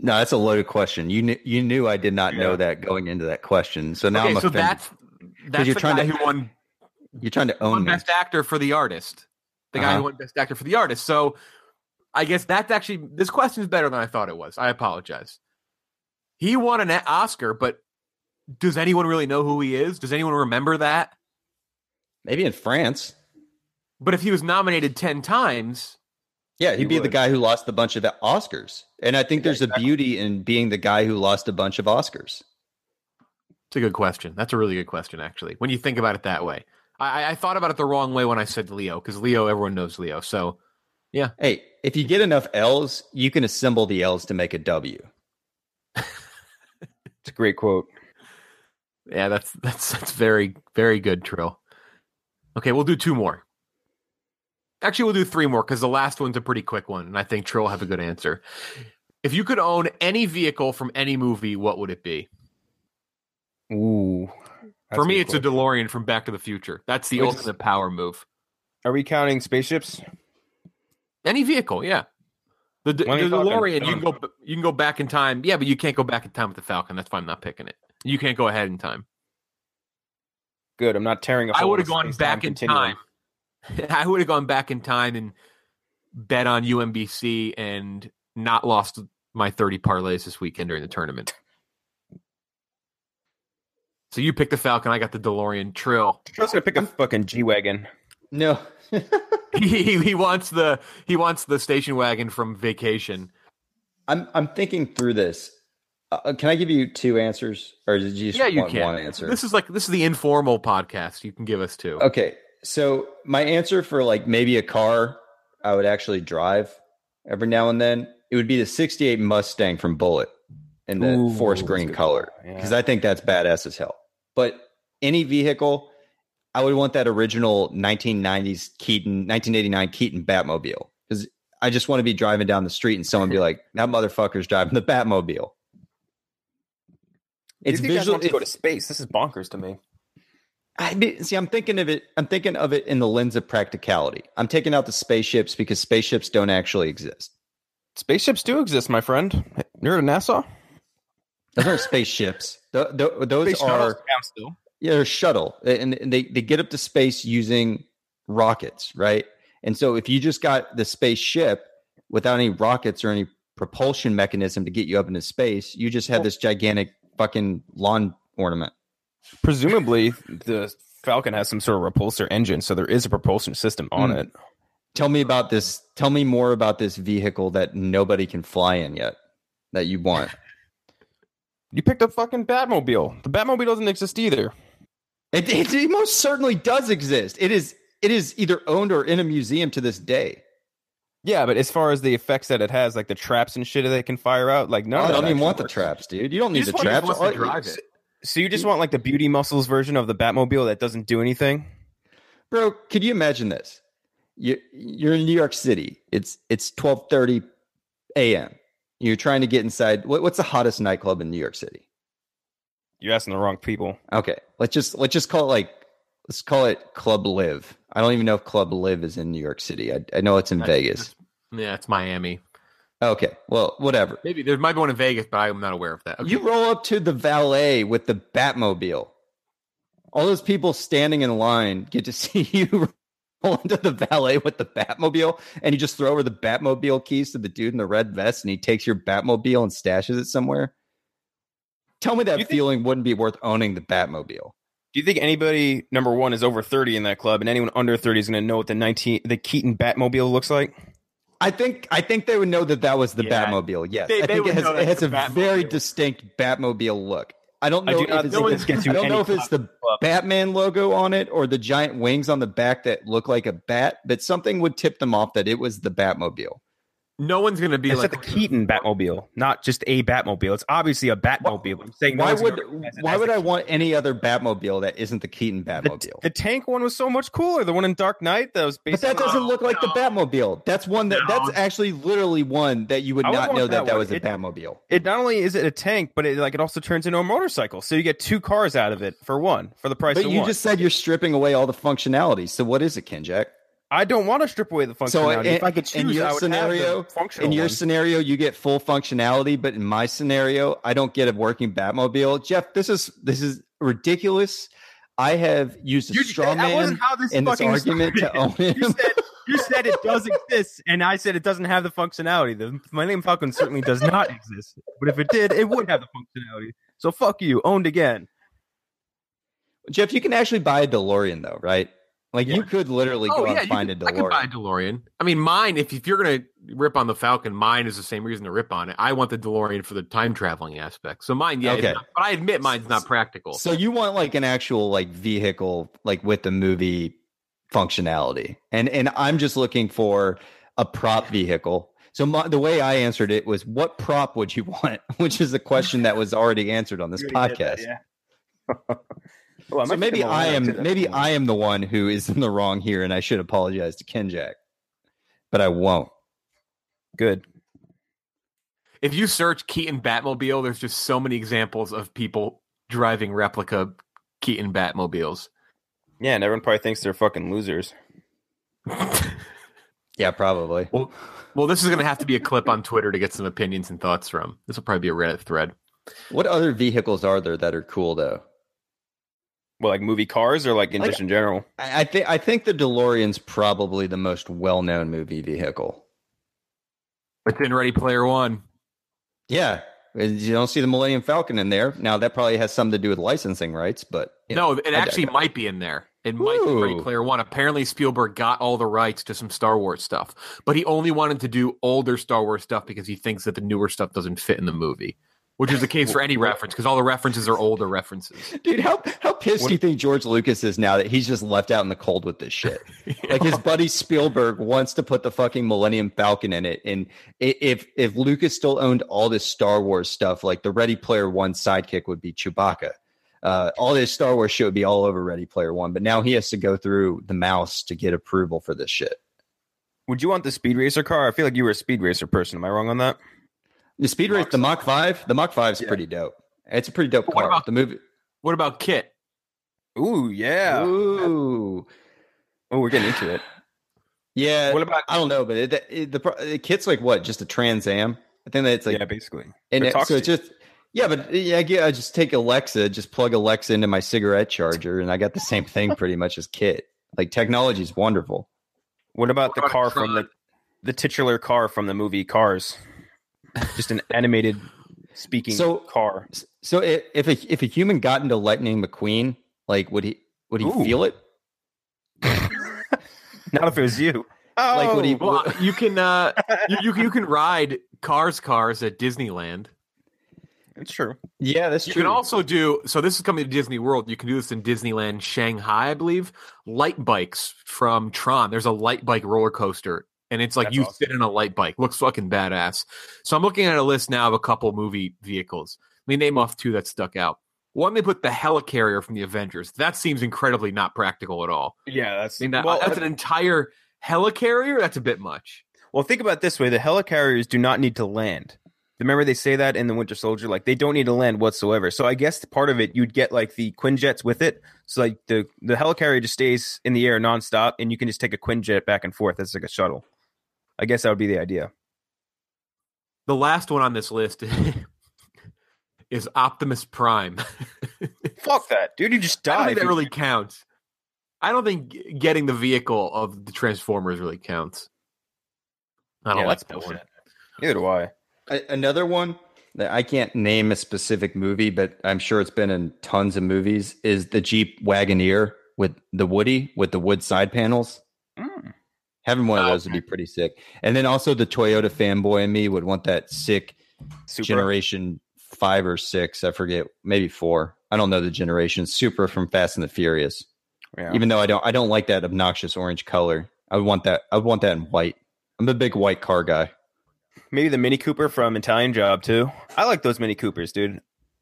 no, that's a loaded question. You knew you knew I did not know that going into that question. So now okay, I'm so offended. that's that's you're the trying guy to- who won You're trying to own. Best Actor for the artist. The guy Uh-huh. who won Best Actor for the artist. So I guess that's actually this question is better than I thought it was. I apologize. He won an Oscar, but does anyone really know who he is? Does anyone remember that? Maybe in France. But if he was nominated ten times, Yeah, he'd He be the guy who lost a bunch of Oscars. And I think there's a beauty in being the guy who lost a bunch of Oscars. it's a good question. That's a really good question, actually. When you think about it that way, I, I- thought about it the wrong way when I said Leo because Leo, everyone knows Leo. So yeah, Hey, if you get enough L's, you can assemble the L's to make a W. It's a great quote. Yeah, that's that's that's very very good, Trill. Okay, we'll do two more. Actually, we'll do three more because the last one's a pretty quick one, and I think Trill will have a good answer. If you could own any vehicle from any movie, what would it be? Ooh. For me, it's a DeLorean from Back to the Future. That's the ultimate power move. Are we counting spaceships? Any vehicle, yeah. The, the, the DeLorean, you can go you can go back in time. Yeah, but you can't go back in time with the Falcon. That's why I'm not picking it. You can't go ahead in time. Good. I'm not tearing a I would have gone back in continuum. time. I would have gone back in time and bet on UMBC and not lost my 30 parlays this weekend during the tournament. So you picked the Falcon, I got the DeLorean Trill. Trill's gonna pick a fucking G wagon. No. he, he he wants the he wants the station wagon from vacation. I'm I'm thinking through this. Uh, can I give you two answers, or did you just Yeah, you want can. one answer? This is like this is the informal podcast. You can give us two. Okay, so my answer for like maybe a car I would actually drive every now and then it would be the '68 Mustang from Bullitt in the Ooh, forest green color call, yeah. because I think that's badass as hell. But any vehicle, I would want that original 1990s Keaton, 1989 Keaton Batmobile because I just want to be driving down the street and someone be like, "That motherfucker's driving the Batmobile." It's guys visual. want to go to space. This is bonkers to me. I mean, see, I'm thinking of it. I'm thinking of it in the lens of practicality. I'm taking out the spaceships because spaceships don't actually exist. Spaceships do exist, my friend. You're at NASA. Those aren't spaceships. Th- th- those Space are still. yeah, they're shuttle, and, and they they get up to space using rockets, right? And so if you just got the spaceship without any rockets or any propulsion mechanism to get you up into space, you just have this gigantic fucking lawn ornament. Presumably, the Falcon has some sort of repulsor engine, so there is a propulsion system on Hmm. it. Tell me about this. Tell me more about this vehicle that nobody can fly in yet that you want. You picked up fucking Batmobile. The Batmobile doesn't exist either. It, it, it most certainly does exist. It is it is either owned or in a museum to this day. Yeah, but as far as the effects that it has, like the traps and shit that it can fire out, like no, I oh, don't even want the traps, dude. You don't need You the traps. just to drive it. So you just want like the beauty muscles version of the Batmobile that doesn't do anything? Bro, could you imagine this? You you're in New York City. It's it's twelve thirty a.m. You're trying to get inside. What, what's the hottest nightclub in New York City? You're asking the wrong people. Okay, let's just let's just call it like let's call it Club Live. I don't even know if Club Live is in New York City. I, I know it's in Vegas. Yeah, it's Miami. Okay, well, whatever. Maybe there might be one in Vegas, but I'm not aware of that. Okay. You roll up to the valet with the Batmobile. All those people standing in line get to see you roll into the valet with the Batmobile, and you just throw over the Batmobile keys to the dude in the red vest, and he takes your Batmobile and stashes it somewhere. Tell me that feeling wouldn't be worth owning the Batmobile. Do you think anybody number one is over thirty in that club, and anyone under thirty is going to know what the nineteen the Keaton Batmobile looks like? I think I think they would know that that was the Yeah. Batmobile. Yes, They- I think it has, it has a Batmobile. very distinct Batmobile look. I don't I know do if it's, think the- gets you I don't know if it's the Batman logo on it or the giant wings on the back that look like a bat, but something would tip them off that it was the Batmobile. No one's going to be It's like like the Keaton Batmobile, not just a Batmobile. It's obviously a Batmobile. I'm saying no Why one's would gonna why would the I want any other Batmobile that isn't the Keaton Batmobile? The tank one was so much cooler. The one in Dark Knight that was but that doesn't look like the Batmobile. That's one that that's actually literally one that you would would not know that that that one. was a Batmobile. It not only is it a tank, but it like it also turns into a motorcycle. So you get two cars out of it for one for the price But of you one. just said you're stripping away all the functionality. So what is it, Ken Jack? I don't want to strip away the functionality. So in, if I could choose, in your I would scenario, have in your one. scenario, you get full functionality, but in my scenario, I don't get a working Batmobile. Jeff, this is this is ridiculous. I have used a You- straw man this in this argument to own started. him. You said you said it does exist, and I said it doesn't have the functionality. The Millennium Falcon certainly does not exist, but if it did, it would have the functionality. So fuck you, owned again. Jeff, you can actually buy a DeLorean though, right? Like you could literally Oh go yeah, and you find can- a I can buy a DeLorean. DeLorean. I mean, mine. If, if you're gonna rip on the Falcon, mine is the same reason to rip on it. I want the DeLorean for the time traveling aspect. So mine, yeah. Okay. not- but I admit mine's not practical. So you want like an actual like vehicle like with the movie functionality. And and I'm just looking for a prop vehicle. So my, the way I answered it was what prop would you want? Which is a question that was already answered on this You already did podcast. that, yeah. Well, so maybe fit in my I am maybe cool. I am the one who is in the wrong here and I should apologize to Ken Jack, But I won't. good. if you search Keaton Batmobile, there's just so many examples of people driving replica Keaton Batmobiles. Yeah, and everyone probably thinks they're fucking losers. Yeah, probably. Well, well, this is going to have to be a clip on Twitter to get some opinions and thoughts from. This will probably be a Reddit thread. What other vehicles are there that are cool though? Well, like movie cars or like in Like- just in general. I, I think I think the DeLorean's probably the most well-known movie vehicle. It's in Ready Player One. Yeah, you don't see the Millennium Falcon in there. Now that probably has something to do with licensing rights, but you No, know, it I actually might be in there. It might be Ready Player One. Apparently, Spielberg got all the rights to some Star Wars stuff, but he only wanted to do older Star Wars stuff because he thinks that the newer stuff doesn't fit in the movie, which is the case for any reference because all the references are older references. dude. How how pissed do you think George Lucas is now that he's just left out in the cold with this shit? Like his buddy Spielberg wants to put the fucking Millennium Falcon in it, and if if Lucas still owned all this Star Wars stuff, like the Ready Player One sidekick would be Chewbacca. Uh, all this Star Wars shit would be all over Ready Player One, but now he has to go through the mouse to get approval for this shit. Would you want the speed racer car? I feel like you were a speed racer person. Am I wrong on that? The Speed Race, the Mach Five, the Mach Five is pretty dope. It's a pretty dope But what car. about- the movie? What about KITT? Ooh, yeah. Ooh, Oh, we're getting into it. yeah. What about- I don't know, but it, it, the pro- the KITT's like what? Just a Trans Am? I think that it's like yeah, basically. And It it, so it's just yeah, but yeah, I get- I just take Alexa, just plug Alexa into my cigarette charger, and I got the same thing pretty much as KITT. Like technology is wonderful. What about the about car from the the titular car from the movie Cars? Just an animated speaking So- car. So if a if a human got into Lightning McQueen, like would he would he Ooh. feel it? Not if it was you. Like what he Well, you can uh, you, you you can ride cars cars at Disneyland. It's true. Yeah, that's You true. You can also do so. This is coming to Disney World. You can do this in Disneyland Shanghai, I believe. Light bikes from Tron. There's a light bike roller coaster, and it's like That's you awesome. sit in a light bike. Looks fucking badass. So I'm looking at a list now of a couple movie vehicles. Let me name off two that stuck out. One, they put the helicarrier from the Avengers. That seems incredibly not practical at all. Yeah, that's I mean, that, well, that's uh, an entire helicarrier. That's a bit much. Well, think about it this way: the helicarriers do not need to land. Remember, they say that in the Winter Soldier, like they don't need to land whatsoever. So I guess part of it, you'd get like the Quinjets with it. So like the the helicarrier just stays in the air nonstop, and you can just take a Quinjet back and forth. It's like a shuttle. I guess that would be the idea. The last one on this list is Optimus Prime. Fuck that, dude! You just died. I don't think that really counts. I don't think getting the vehicle of the Transformers really counts. I don't Yeah, like that's that one. bullshit. Neither do I. A- another one that I can't name a specific movie, but I'm sure it's been in tons of movies. Is the Jeep Wagoneer with the Woody with the wood side panels? Having one of those would be pretty sick. And then also the Toyota fanboy in me would want that sick Supra? generation five or six. I forget, maybe four. I don't know the generation. Supra from Fast and the Furious. Yeah. Even though I don't, I don't like that obnoxious orange color. I would want that. I would want that in white. I'm a big white car guy. Maybe the Mini Cooper from Italian Job too. I like those Mini Coopers, dude.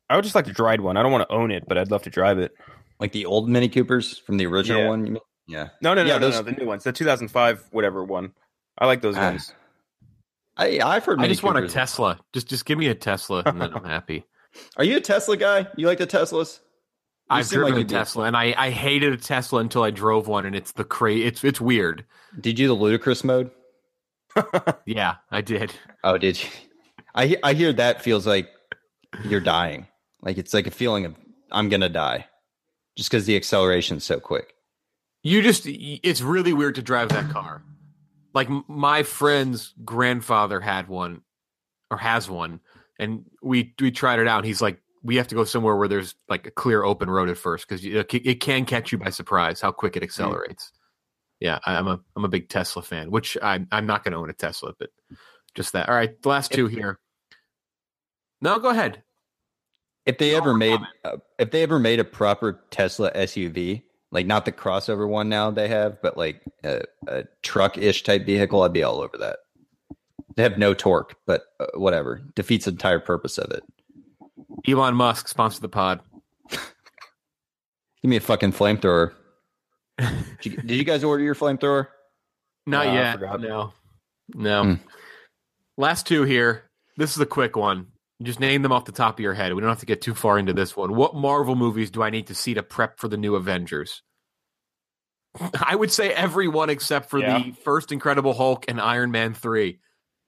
I would just like to drive one. I don't want to own it, but I'd love to drive it. Like the old Mini Coopers from the original Yeah. one. You mean? Yeah. No, no, no, Yeah, no, those- no, the new ones, the 2005 whatever one. I like those Ah, ones. I I've heard. I just want a Coopers. Tesla. Just just give me a Tesla and then I'm happy. Are you a Tesla guy? You like the Teslas? You I've seem like driven you a do. Tesla and I, I hated a Tesla until I drove one and it's the cra it's it's weird. Did you the ludicrous mode? Yeah, I did. Oh, did you? I I hear that feels like you're dying. Like it's like a feeling of I'm gonna die, just because the acceleration's so quick. You just it's really weird to drive that car. Like my friend's grandfather had one or has one and we we tried it out and he's like we have to go somewhere where there's like a clear open road at first because it, can catch you by surprise how quick it accelerates. Yeah, I, I'm a I'm a big Tesla fan, which I'm I'm not going to own a Tesla, but just that. All right, the last two here. No, go ahead. If they ever made uh, if they ever made a proper Tesla SUV, like not the crossover one now they have, but like a, a truck ish type vehicle, I'd be all over that. They have no torque, but uh, whatever defeats the entire purpose of it. Elon Musk sponsor the pod. Give me a fucking flamethrower. did, you, did you guys order your flamethrower? Not Uh, yet. No. No. Hmm. Last two here. This is a quick one. Just name them off the top of your head. We don't have to get too far into this one. What Marvel movies do I need to see to prep for the new Avengers? I would say every one except for Yeah. the first Incredible Hulk and Iron Man 3.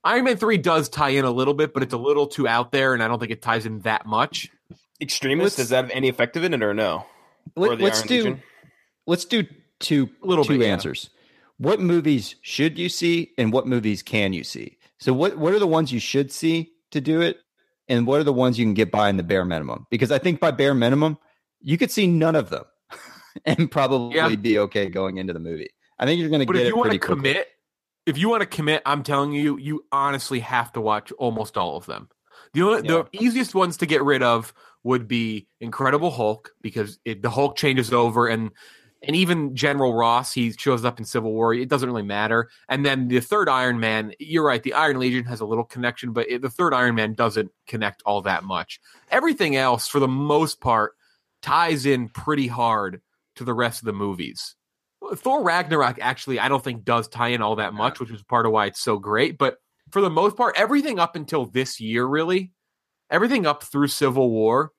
Iron Man 3 does tie in a little bit, but it's a little too out there, and I don't think it ties in that much. Extremis, does that have any effect of it or no? Let, Or the us do Legion? let's do two Little two bit, yeah. answers. What movies should you see, and what movies can you see? So what what are the ones you should see to do it, and what are the ones you can get by in the bare minimum? Because I think by bare minimum, you could see none of them and probably Yeah. be okay going into the movie. I think you're going to But get if you want to quickly. commit, if you want to commit, I'm telling you, you honestly have to watch almost all of them. The only, the easiest ones to get rid of would be Incredible Hulk because it, the Hulk changes over and and even General Ross he shows up in Civil War. It doesn't really matter. And then the third Iron Man, you're right. The Iron Legion has a little connection, but it, the third Iron Man doesn't connect all that much. Everything else, for the most part, ties in pretty hard to the rest of the movies. Thor Ragnarok actually I don't think does tie in all that much, which is part of why it's so great. But for the most part, everything up until this year, really, everything up through Civil War,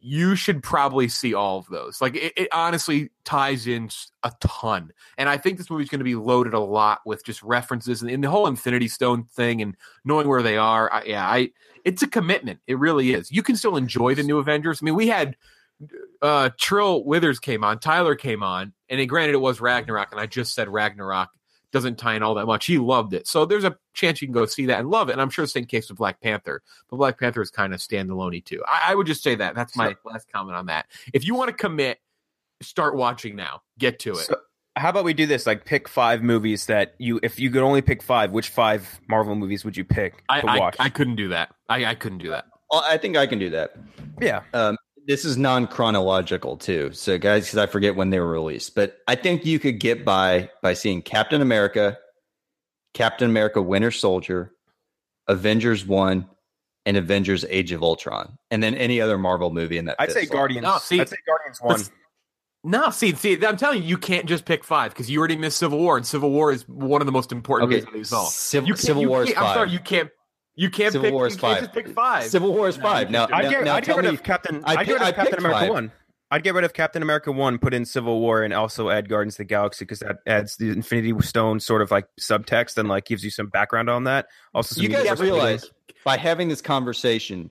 you should probably see all of those. Like it, it honestly ties in a ton, and I think this movie's going to be loaded a lot with just references and, and the whole Infinity Stone thing and knowing where they are. I, yeah, I it's a commitment. It really is. You can still enjoy the new Avengers. I mean, we had uh Trill Withers came on, Tyler came on, and then granted it was Ragnarok, and I just said Ragnarok doesn't tie in all that much. He loved it. So there's a chance you can go see that and love it. And I'm sure the same case with Black Panther. But Black Panther is kind of standalone too. I, I would just say that. That's my last comment on that. If you want to commit, start watching now. Get to it. So, How about we do this? Like, pick five movies that you, if you could only pick five, which five Marvel movies would you pick I, to I, watch? I couldn't do that. I, I couldn't do that. I think I can do that. yeah, Um, this is non chronological too, so guys, because I forget when they were released, but I think you could get by by seeing Captain America, Captain America: Winter Soldier, Avengers One, and Avengers: Age of Ultron, and then any other Marvel movie in that. I'd say slot. Guardians. No, see- I'd say Guardians one. No, see, see, I'm telling you, you can't just pick five because you already missed Civil War, and Civil War is one of the most important Okay, movies of these all. Civ- You Civil you War is can't- I'm sorry, you can't. You can't Civil pick. War is you can't five. just pick five. Civil War is five. Now, I'd now, get, now I'd get rid me, of Captain. I I'd get rid of Captain America five. one. I'd get rid of Captain America one, put in Civil War, and also add Guardians of the Galaxy because that adds the Infinity Stone sort of like subtext and like gives you some background on that. Also, some you guys realize building. by having this conversation,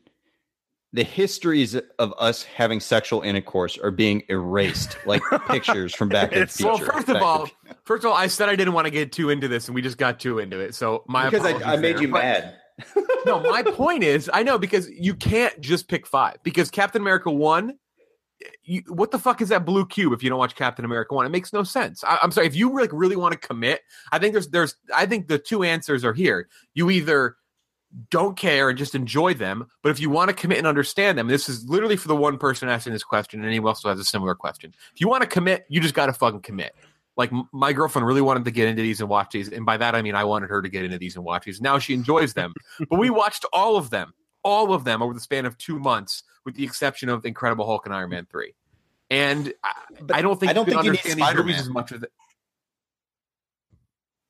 the histories of us having sexual intercourse are being erased, like pictures from Back to the Future. Well, first of all, first of all, I said I didn't want to get too into this, and we just got too into it. So my because I, I made there. you But- mad. No, my point is, I know because you can't just pick five because Captain America one. Eh, you, what the fuck is that blue cube? If you don't watch Captain America one, it makes no sense. I, I'm sorry. If you like really want to commit, I think there's there's I think the two answers are here. You either don't care and just enjoy them, but if you want to commit and understand them, this is literally for the one person asking this question, and anyone else who has a similar question. If you want to commit, you just got to fucking commit. Like my girlfriend really wanted to get into these and watch these, and by that I mean I wanted her to get into these and watch these. Now she enjoys them, but we watched all of them, all of them over the span of two months, with the exception of Incredible Hulk and Iron Man three. And I, I don't think I don't think you need understand these movies as much as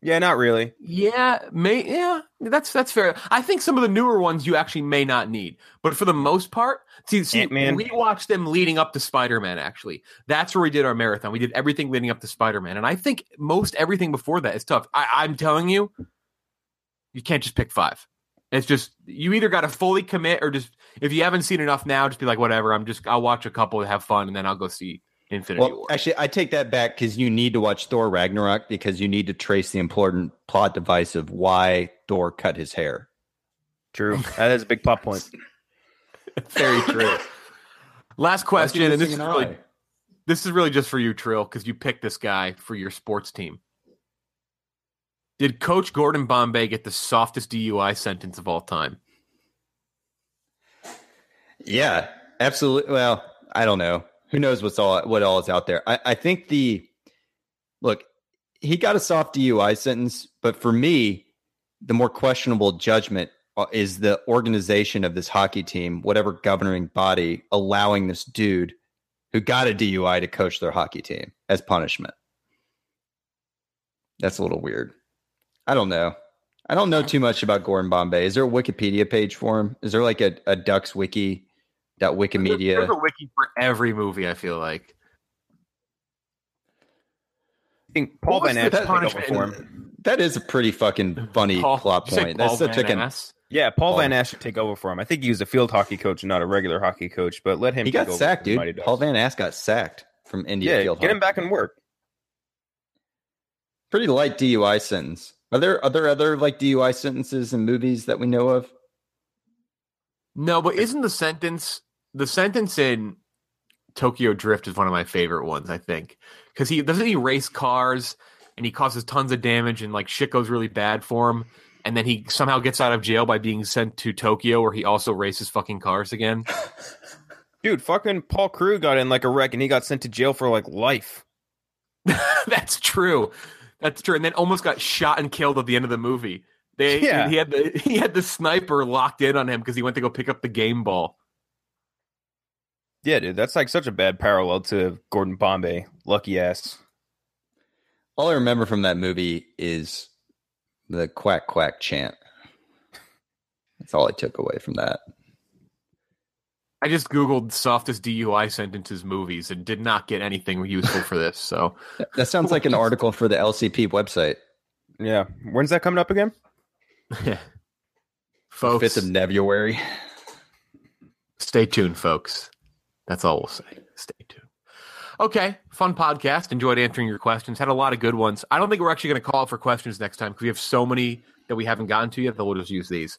Yeah, not really. yeah, may yeah, that's that's fair. I think some of the newer ones you actually may not need, but for the most part, see, see, Ant-Man. we watched them leading up to Spider Man. Actually, that's where we did our marathon. We did everything leading up to Spider Man, and I think most everything before that is tough. I, I'm telling you, you can't just pick five. It's just you either got to fully commit or just if you haven't seen enough now, just be like whatever. I'm just I'll watch a couple and have fun, and then I'll go see Infinity Well, War. actually, I take that back because you need to watch Thor Ragnarok because you need to trace the important plot device of why Thor cut his hair. True. That is a big plot point. Very true. Last question, and this is really eye? this is really just for you, Trill, because you picked this guy for your sports team. Did Coach Gordon Bombay get the softest DUI sentence of all time? Yeah, absolutely. Well, I don't know. Who knows what's all what all is out there? I, I think the look, he got a soft DUI sentence, but for me, the more questionable judgment uh, is the organization of this hockey team, whatever governing body, allowing this dude who got a DUI to coach their hockey team as punishment. That's a little weird. I don't know. I don't know too much about Gordon Bombay. Is there a Wikipedia page for him? Is there like a, a Ducks wiki? Dot Wikimedia. There's a wiki for every movie. I feel like I think Paul Van Ness punishment for him. That is a pretty fucking funny Paul, plot point. That's such Van an Yeah, Paul, Paul- Van Ness should take over for him. I think he was a field hockey coach, not a regular hockey coach. But let him. he got sacked, for the Mighty dude. Paul Van Ass got sacked from India Yeah, Field. get him back and work. Pretty light DUI sentence. Are there are there other like DUI sentences in movies that we know of? No, but isn't the sentence the sentence in Tokyo Drift is one of my favorite ones, I think. Because he doesn't he race cars and he causes tons of damage and like shit goes really bad for him. And then he somehow gets out of jail by being sent to Tokyo where he also races fucking cars again. Dude, fucking Paul Crewe got in like a wreck and he got sent to jail for like life. That's true. That's true. And then almost got shot and killed at the end of the movie. They Yeah. he had the he had the sniper locked in on him because he went to go pick up the game ball. Yeah, dude, that's like such a bad parallel to Gordon Bombay. Lucky ass. All I remember from that movie is the quack quack chant. That's all I took away from that. I just googled softest DUI sentences movies and did not get anything useful for this. So That sounds like an article for the LCP website. Yeah. When's that coming up again? folks, Fifth of February. stay tuned, folks. That's all we'll say. Stay tuned. Okay, fun podcast. Enjoyed answering your questions. Had a lot of good ones. I don't think we're actually going to call for questions next time because we have so many that we haven't gotten to yet that we'll just use these.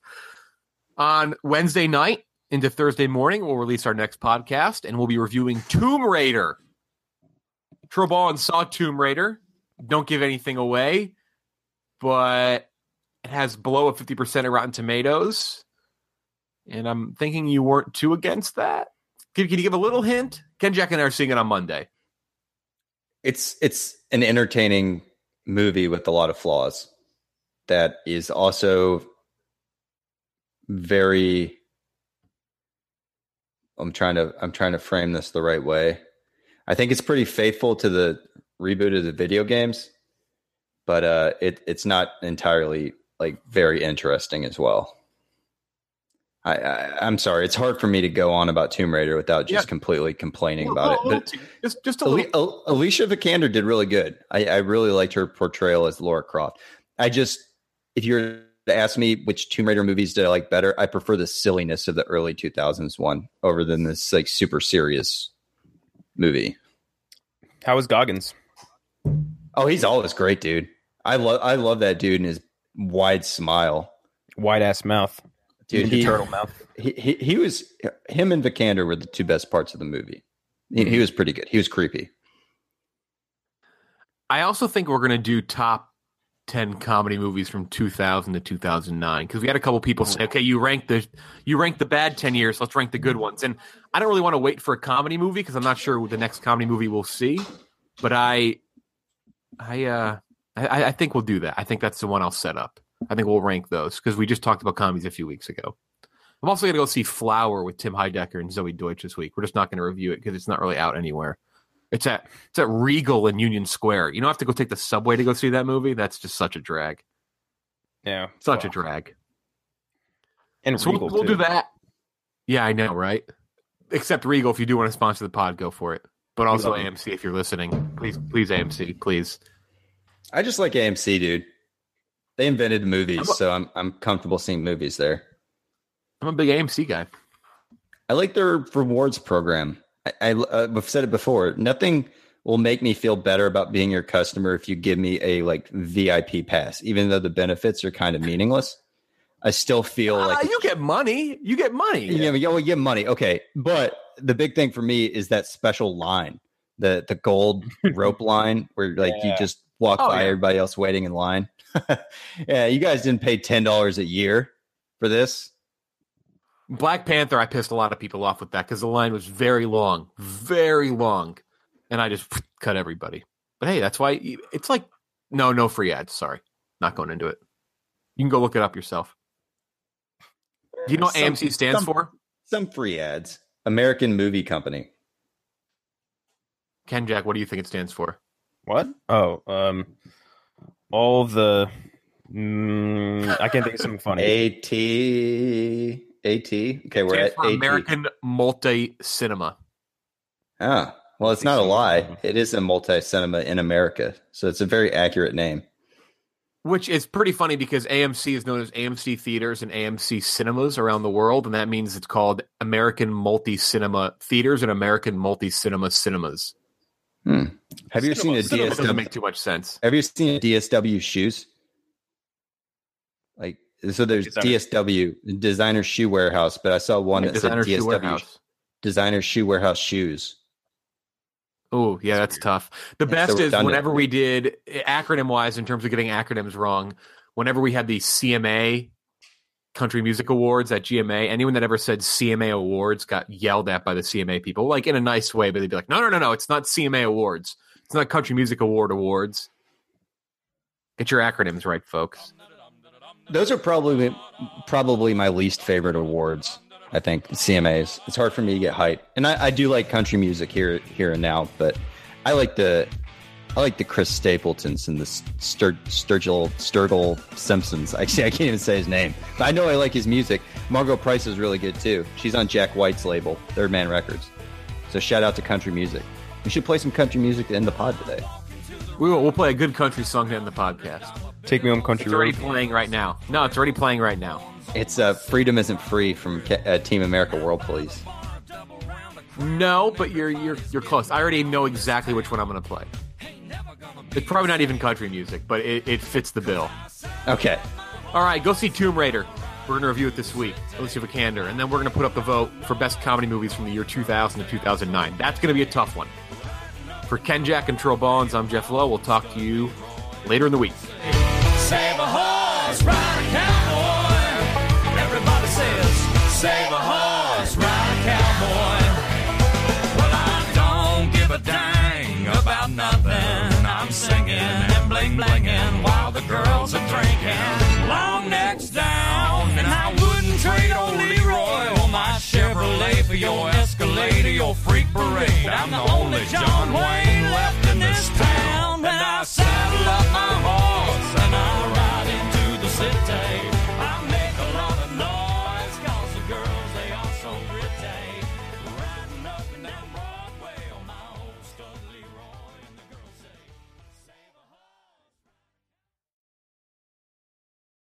On Wednesday night into Thursday morning, we'll release our next podcast and we'll be reviewing Tomb Raider. Troball and saw Tomb Raider. don't give anything away, but it has below a 50% of Rotten Tomatoes. And I'm thinking you weren't too against that. Can, can you give a little hint? Ken Jack and I are seeing it on Monday. It's it's an entertaining movie with a lot of flaws that is also very I'm trying to I'm trying to frame this the right way. I think it's pretty faithful to the reboot of the video games, but uh it it's not entirely like very interesting as well. I, I I'm sorry, it's hard for me to go on about Tomb Raider without just Yeah. completely complaining A about it. But just just a Ali- little. Al- Alicia Vikander did really good. I, I really liked her portrayal as Lara Croft. I just, if you're to ask me which Tomb Raider movies did I like better, I prefer the silliness of the early 2000s one over than this like super serious movie. How was Goggins? Oh, he's always great, dude. I love I love that dude and his wide smile. Wide ass mouth. Dude, he, turtle mouth. He, he he was him and Vikander were the two best parts of the movie. He, he was pretty good. He was creepy. I also think we're going to do top 10 comedy movies from 2000 to 2009 because we had a couple people say, "Okay, you rank the you rank the bad 10 years, let's rank the good ones." And I don't really want to wait for a comedy movie because I'm not sure what the next comedy movie we'll see, but I I uh I, I think we'll do that. I think that's the one I'll set up. I think we'll rank those because we just talked about comedies a few weeks ago. I'm also going to go see Flower with Tim Heidecker and Zoey Deutch this week. We're just not going to review it because it's not really out anywhere. It's at it's at Regal in Union Square. You don't have to go take the subway to go see that movie. That's just such a drag. Yeah. Such a drag. And So we'll, we'll too. do that. Yeah, I know, right? Except Regal, if you do want to sponsor the pod, go for it. But also love it. AMC, if you're listening, please, please AMC, please. I just like AMC, dude. They invented movies, so I'm I'm comfortable seeing movies there. I'm a big AMC guy. I like their rewards program. I, I uh, I've said it before. Nothing will make me feel better about being your customer if you give me a like VIP pass, even though the benefits are kind of meaningless. I still feel Uh, like you get money. You get money. yeah, yeah, well, you get money. Okay, but the big thing for me is that special line, the the gold rope line, where like you just walk Oh, by yeah. everybody else waiting in line. yeah, you guys didn't pay ten dollars a year for this. Black Panther, I pissed a lot of people off with that because the line was very long, very long, and I just cut everybody. But hey, that's why it's like no, no free ads. Sorry, not going into it. You can go look it up yourself. Do you know what Some- AMC stands some- for? Some free ads. American Movie Company. Ken Jack, what do you think it stands for? What? Oh, um, all the. Mm, I can't think of something funny. AT AT. Okay, we're at AT. American Multi Cinema. Ah, well, it's not a lie. It is a multi cinema in America, so it's a very accurate name. Which is pretty funny because AMC is known as AMC Theaters and AMC Cinemas around the world, and that means it's called American Multi Cinema Theaters and American Multi Cinema Cinemas. Hmm. Have you ever seen a Cinema doesn't DSW? make too much sense. Have you seen a DSW shoes? Like so, there's Designer. DSW Designer Shoe Warehouse, but I saw one that Designer said Shoe DSW Warehouse. Designer Shoe Warehouse shoes. Oh, yeah, that's tough. The That's best so is whenever we did acronym wise, in terms of getting acronyms wrong, whenever we had the CMA Country Music Awards at GMA, anyone that ever said CMA Awards got yelled at by the CMA people, like in a nice way, but they'd be like, no, no, no, no, it's not CMA Awards. It's not Country Music Award Awards. Get your acronyms right, folks. Those are probably probably my least favorite awards. I think CMAs. It's hard for me to get hype, and I, I do like country music here here and now, but I like the I like the Chris Stapletons and the Stur, Sturgill Sturgill Simpsons. Actually, I can't even say his name, but I know I like his music. Margo Price is really good too. She's on Jack White's label, Third Man Records. So shout out to country music. We should play some country music to end the pod today. We will, we'll play a good country song to end the podcast. Take me home, country It's already road. playing right now. No, it's already playing right now. It's uh, "Freedom Isn't Free" from Ca- uh, Team America World Police. No, but you're you're you're close. I already know exactly which one I'm going to play. It's probably not even country music, but it, it fits the bill. Okay. All right, go see Tomb Raider. We're going to review it this week. Alicia Vikander, and then we're going to put up the vote for best comedy movies from the year 2000 to 2009. That's going to be a tough one. For Ken Jack and Trill Bones, I'm Jeff Lowe. We'll talk to you later in the week. Save a horse, ride a cowboy. Everybody says, save a horse, bling blinging while the girls are drinking. Long necks down, and I wouldn't trade old Leroy or my Chevrolet for your Escalade or your freak parade. I'm the only John Wayne left in this town, and I saddle up my horse and I ride into the city.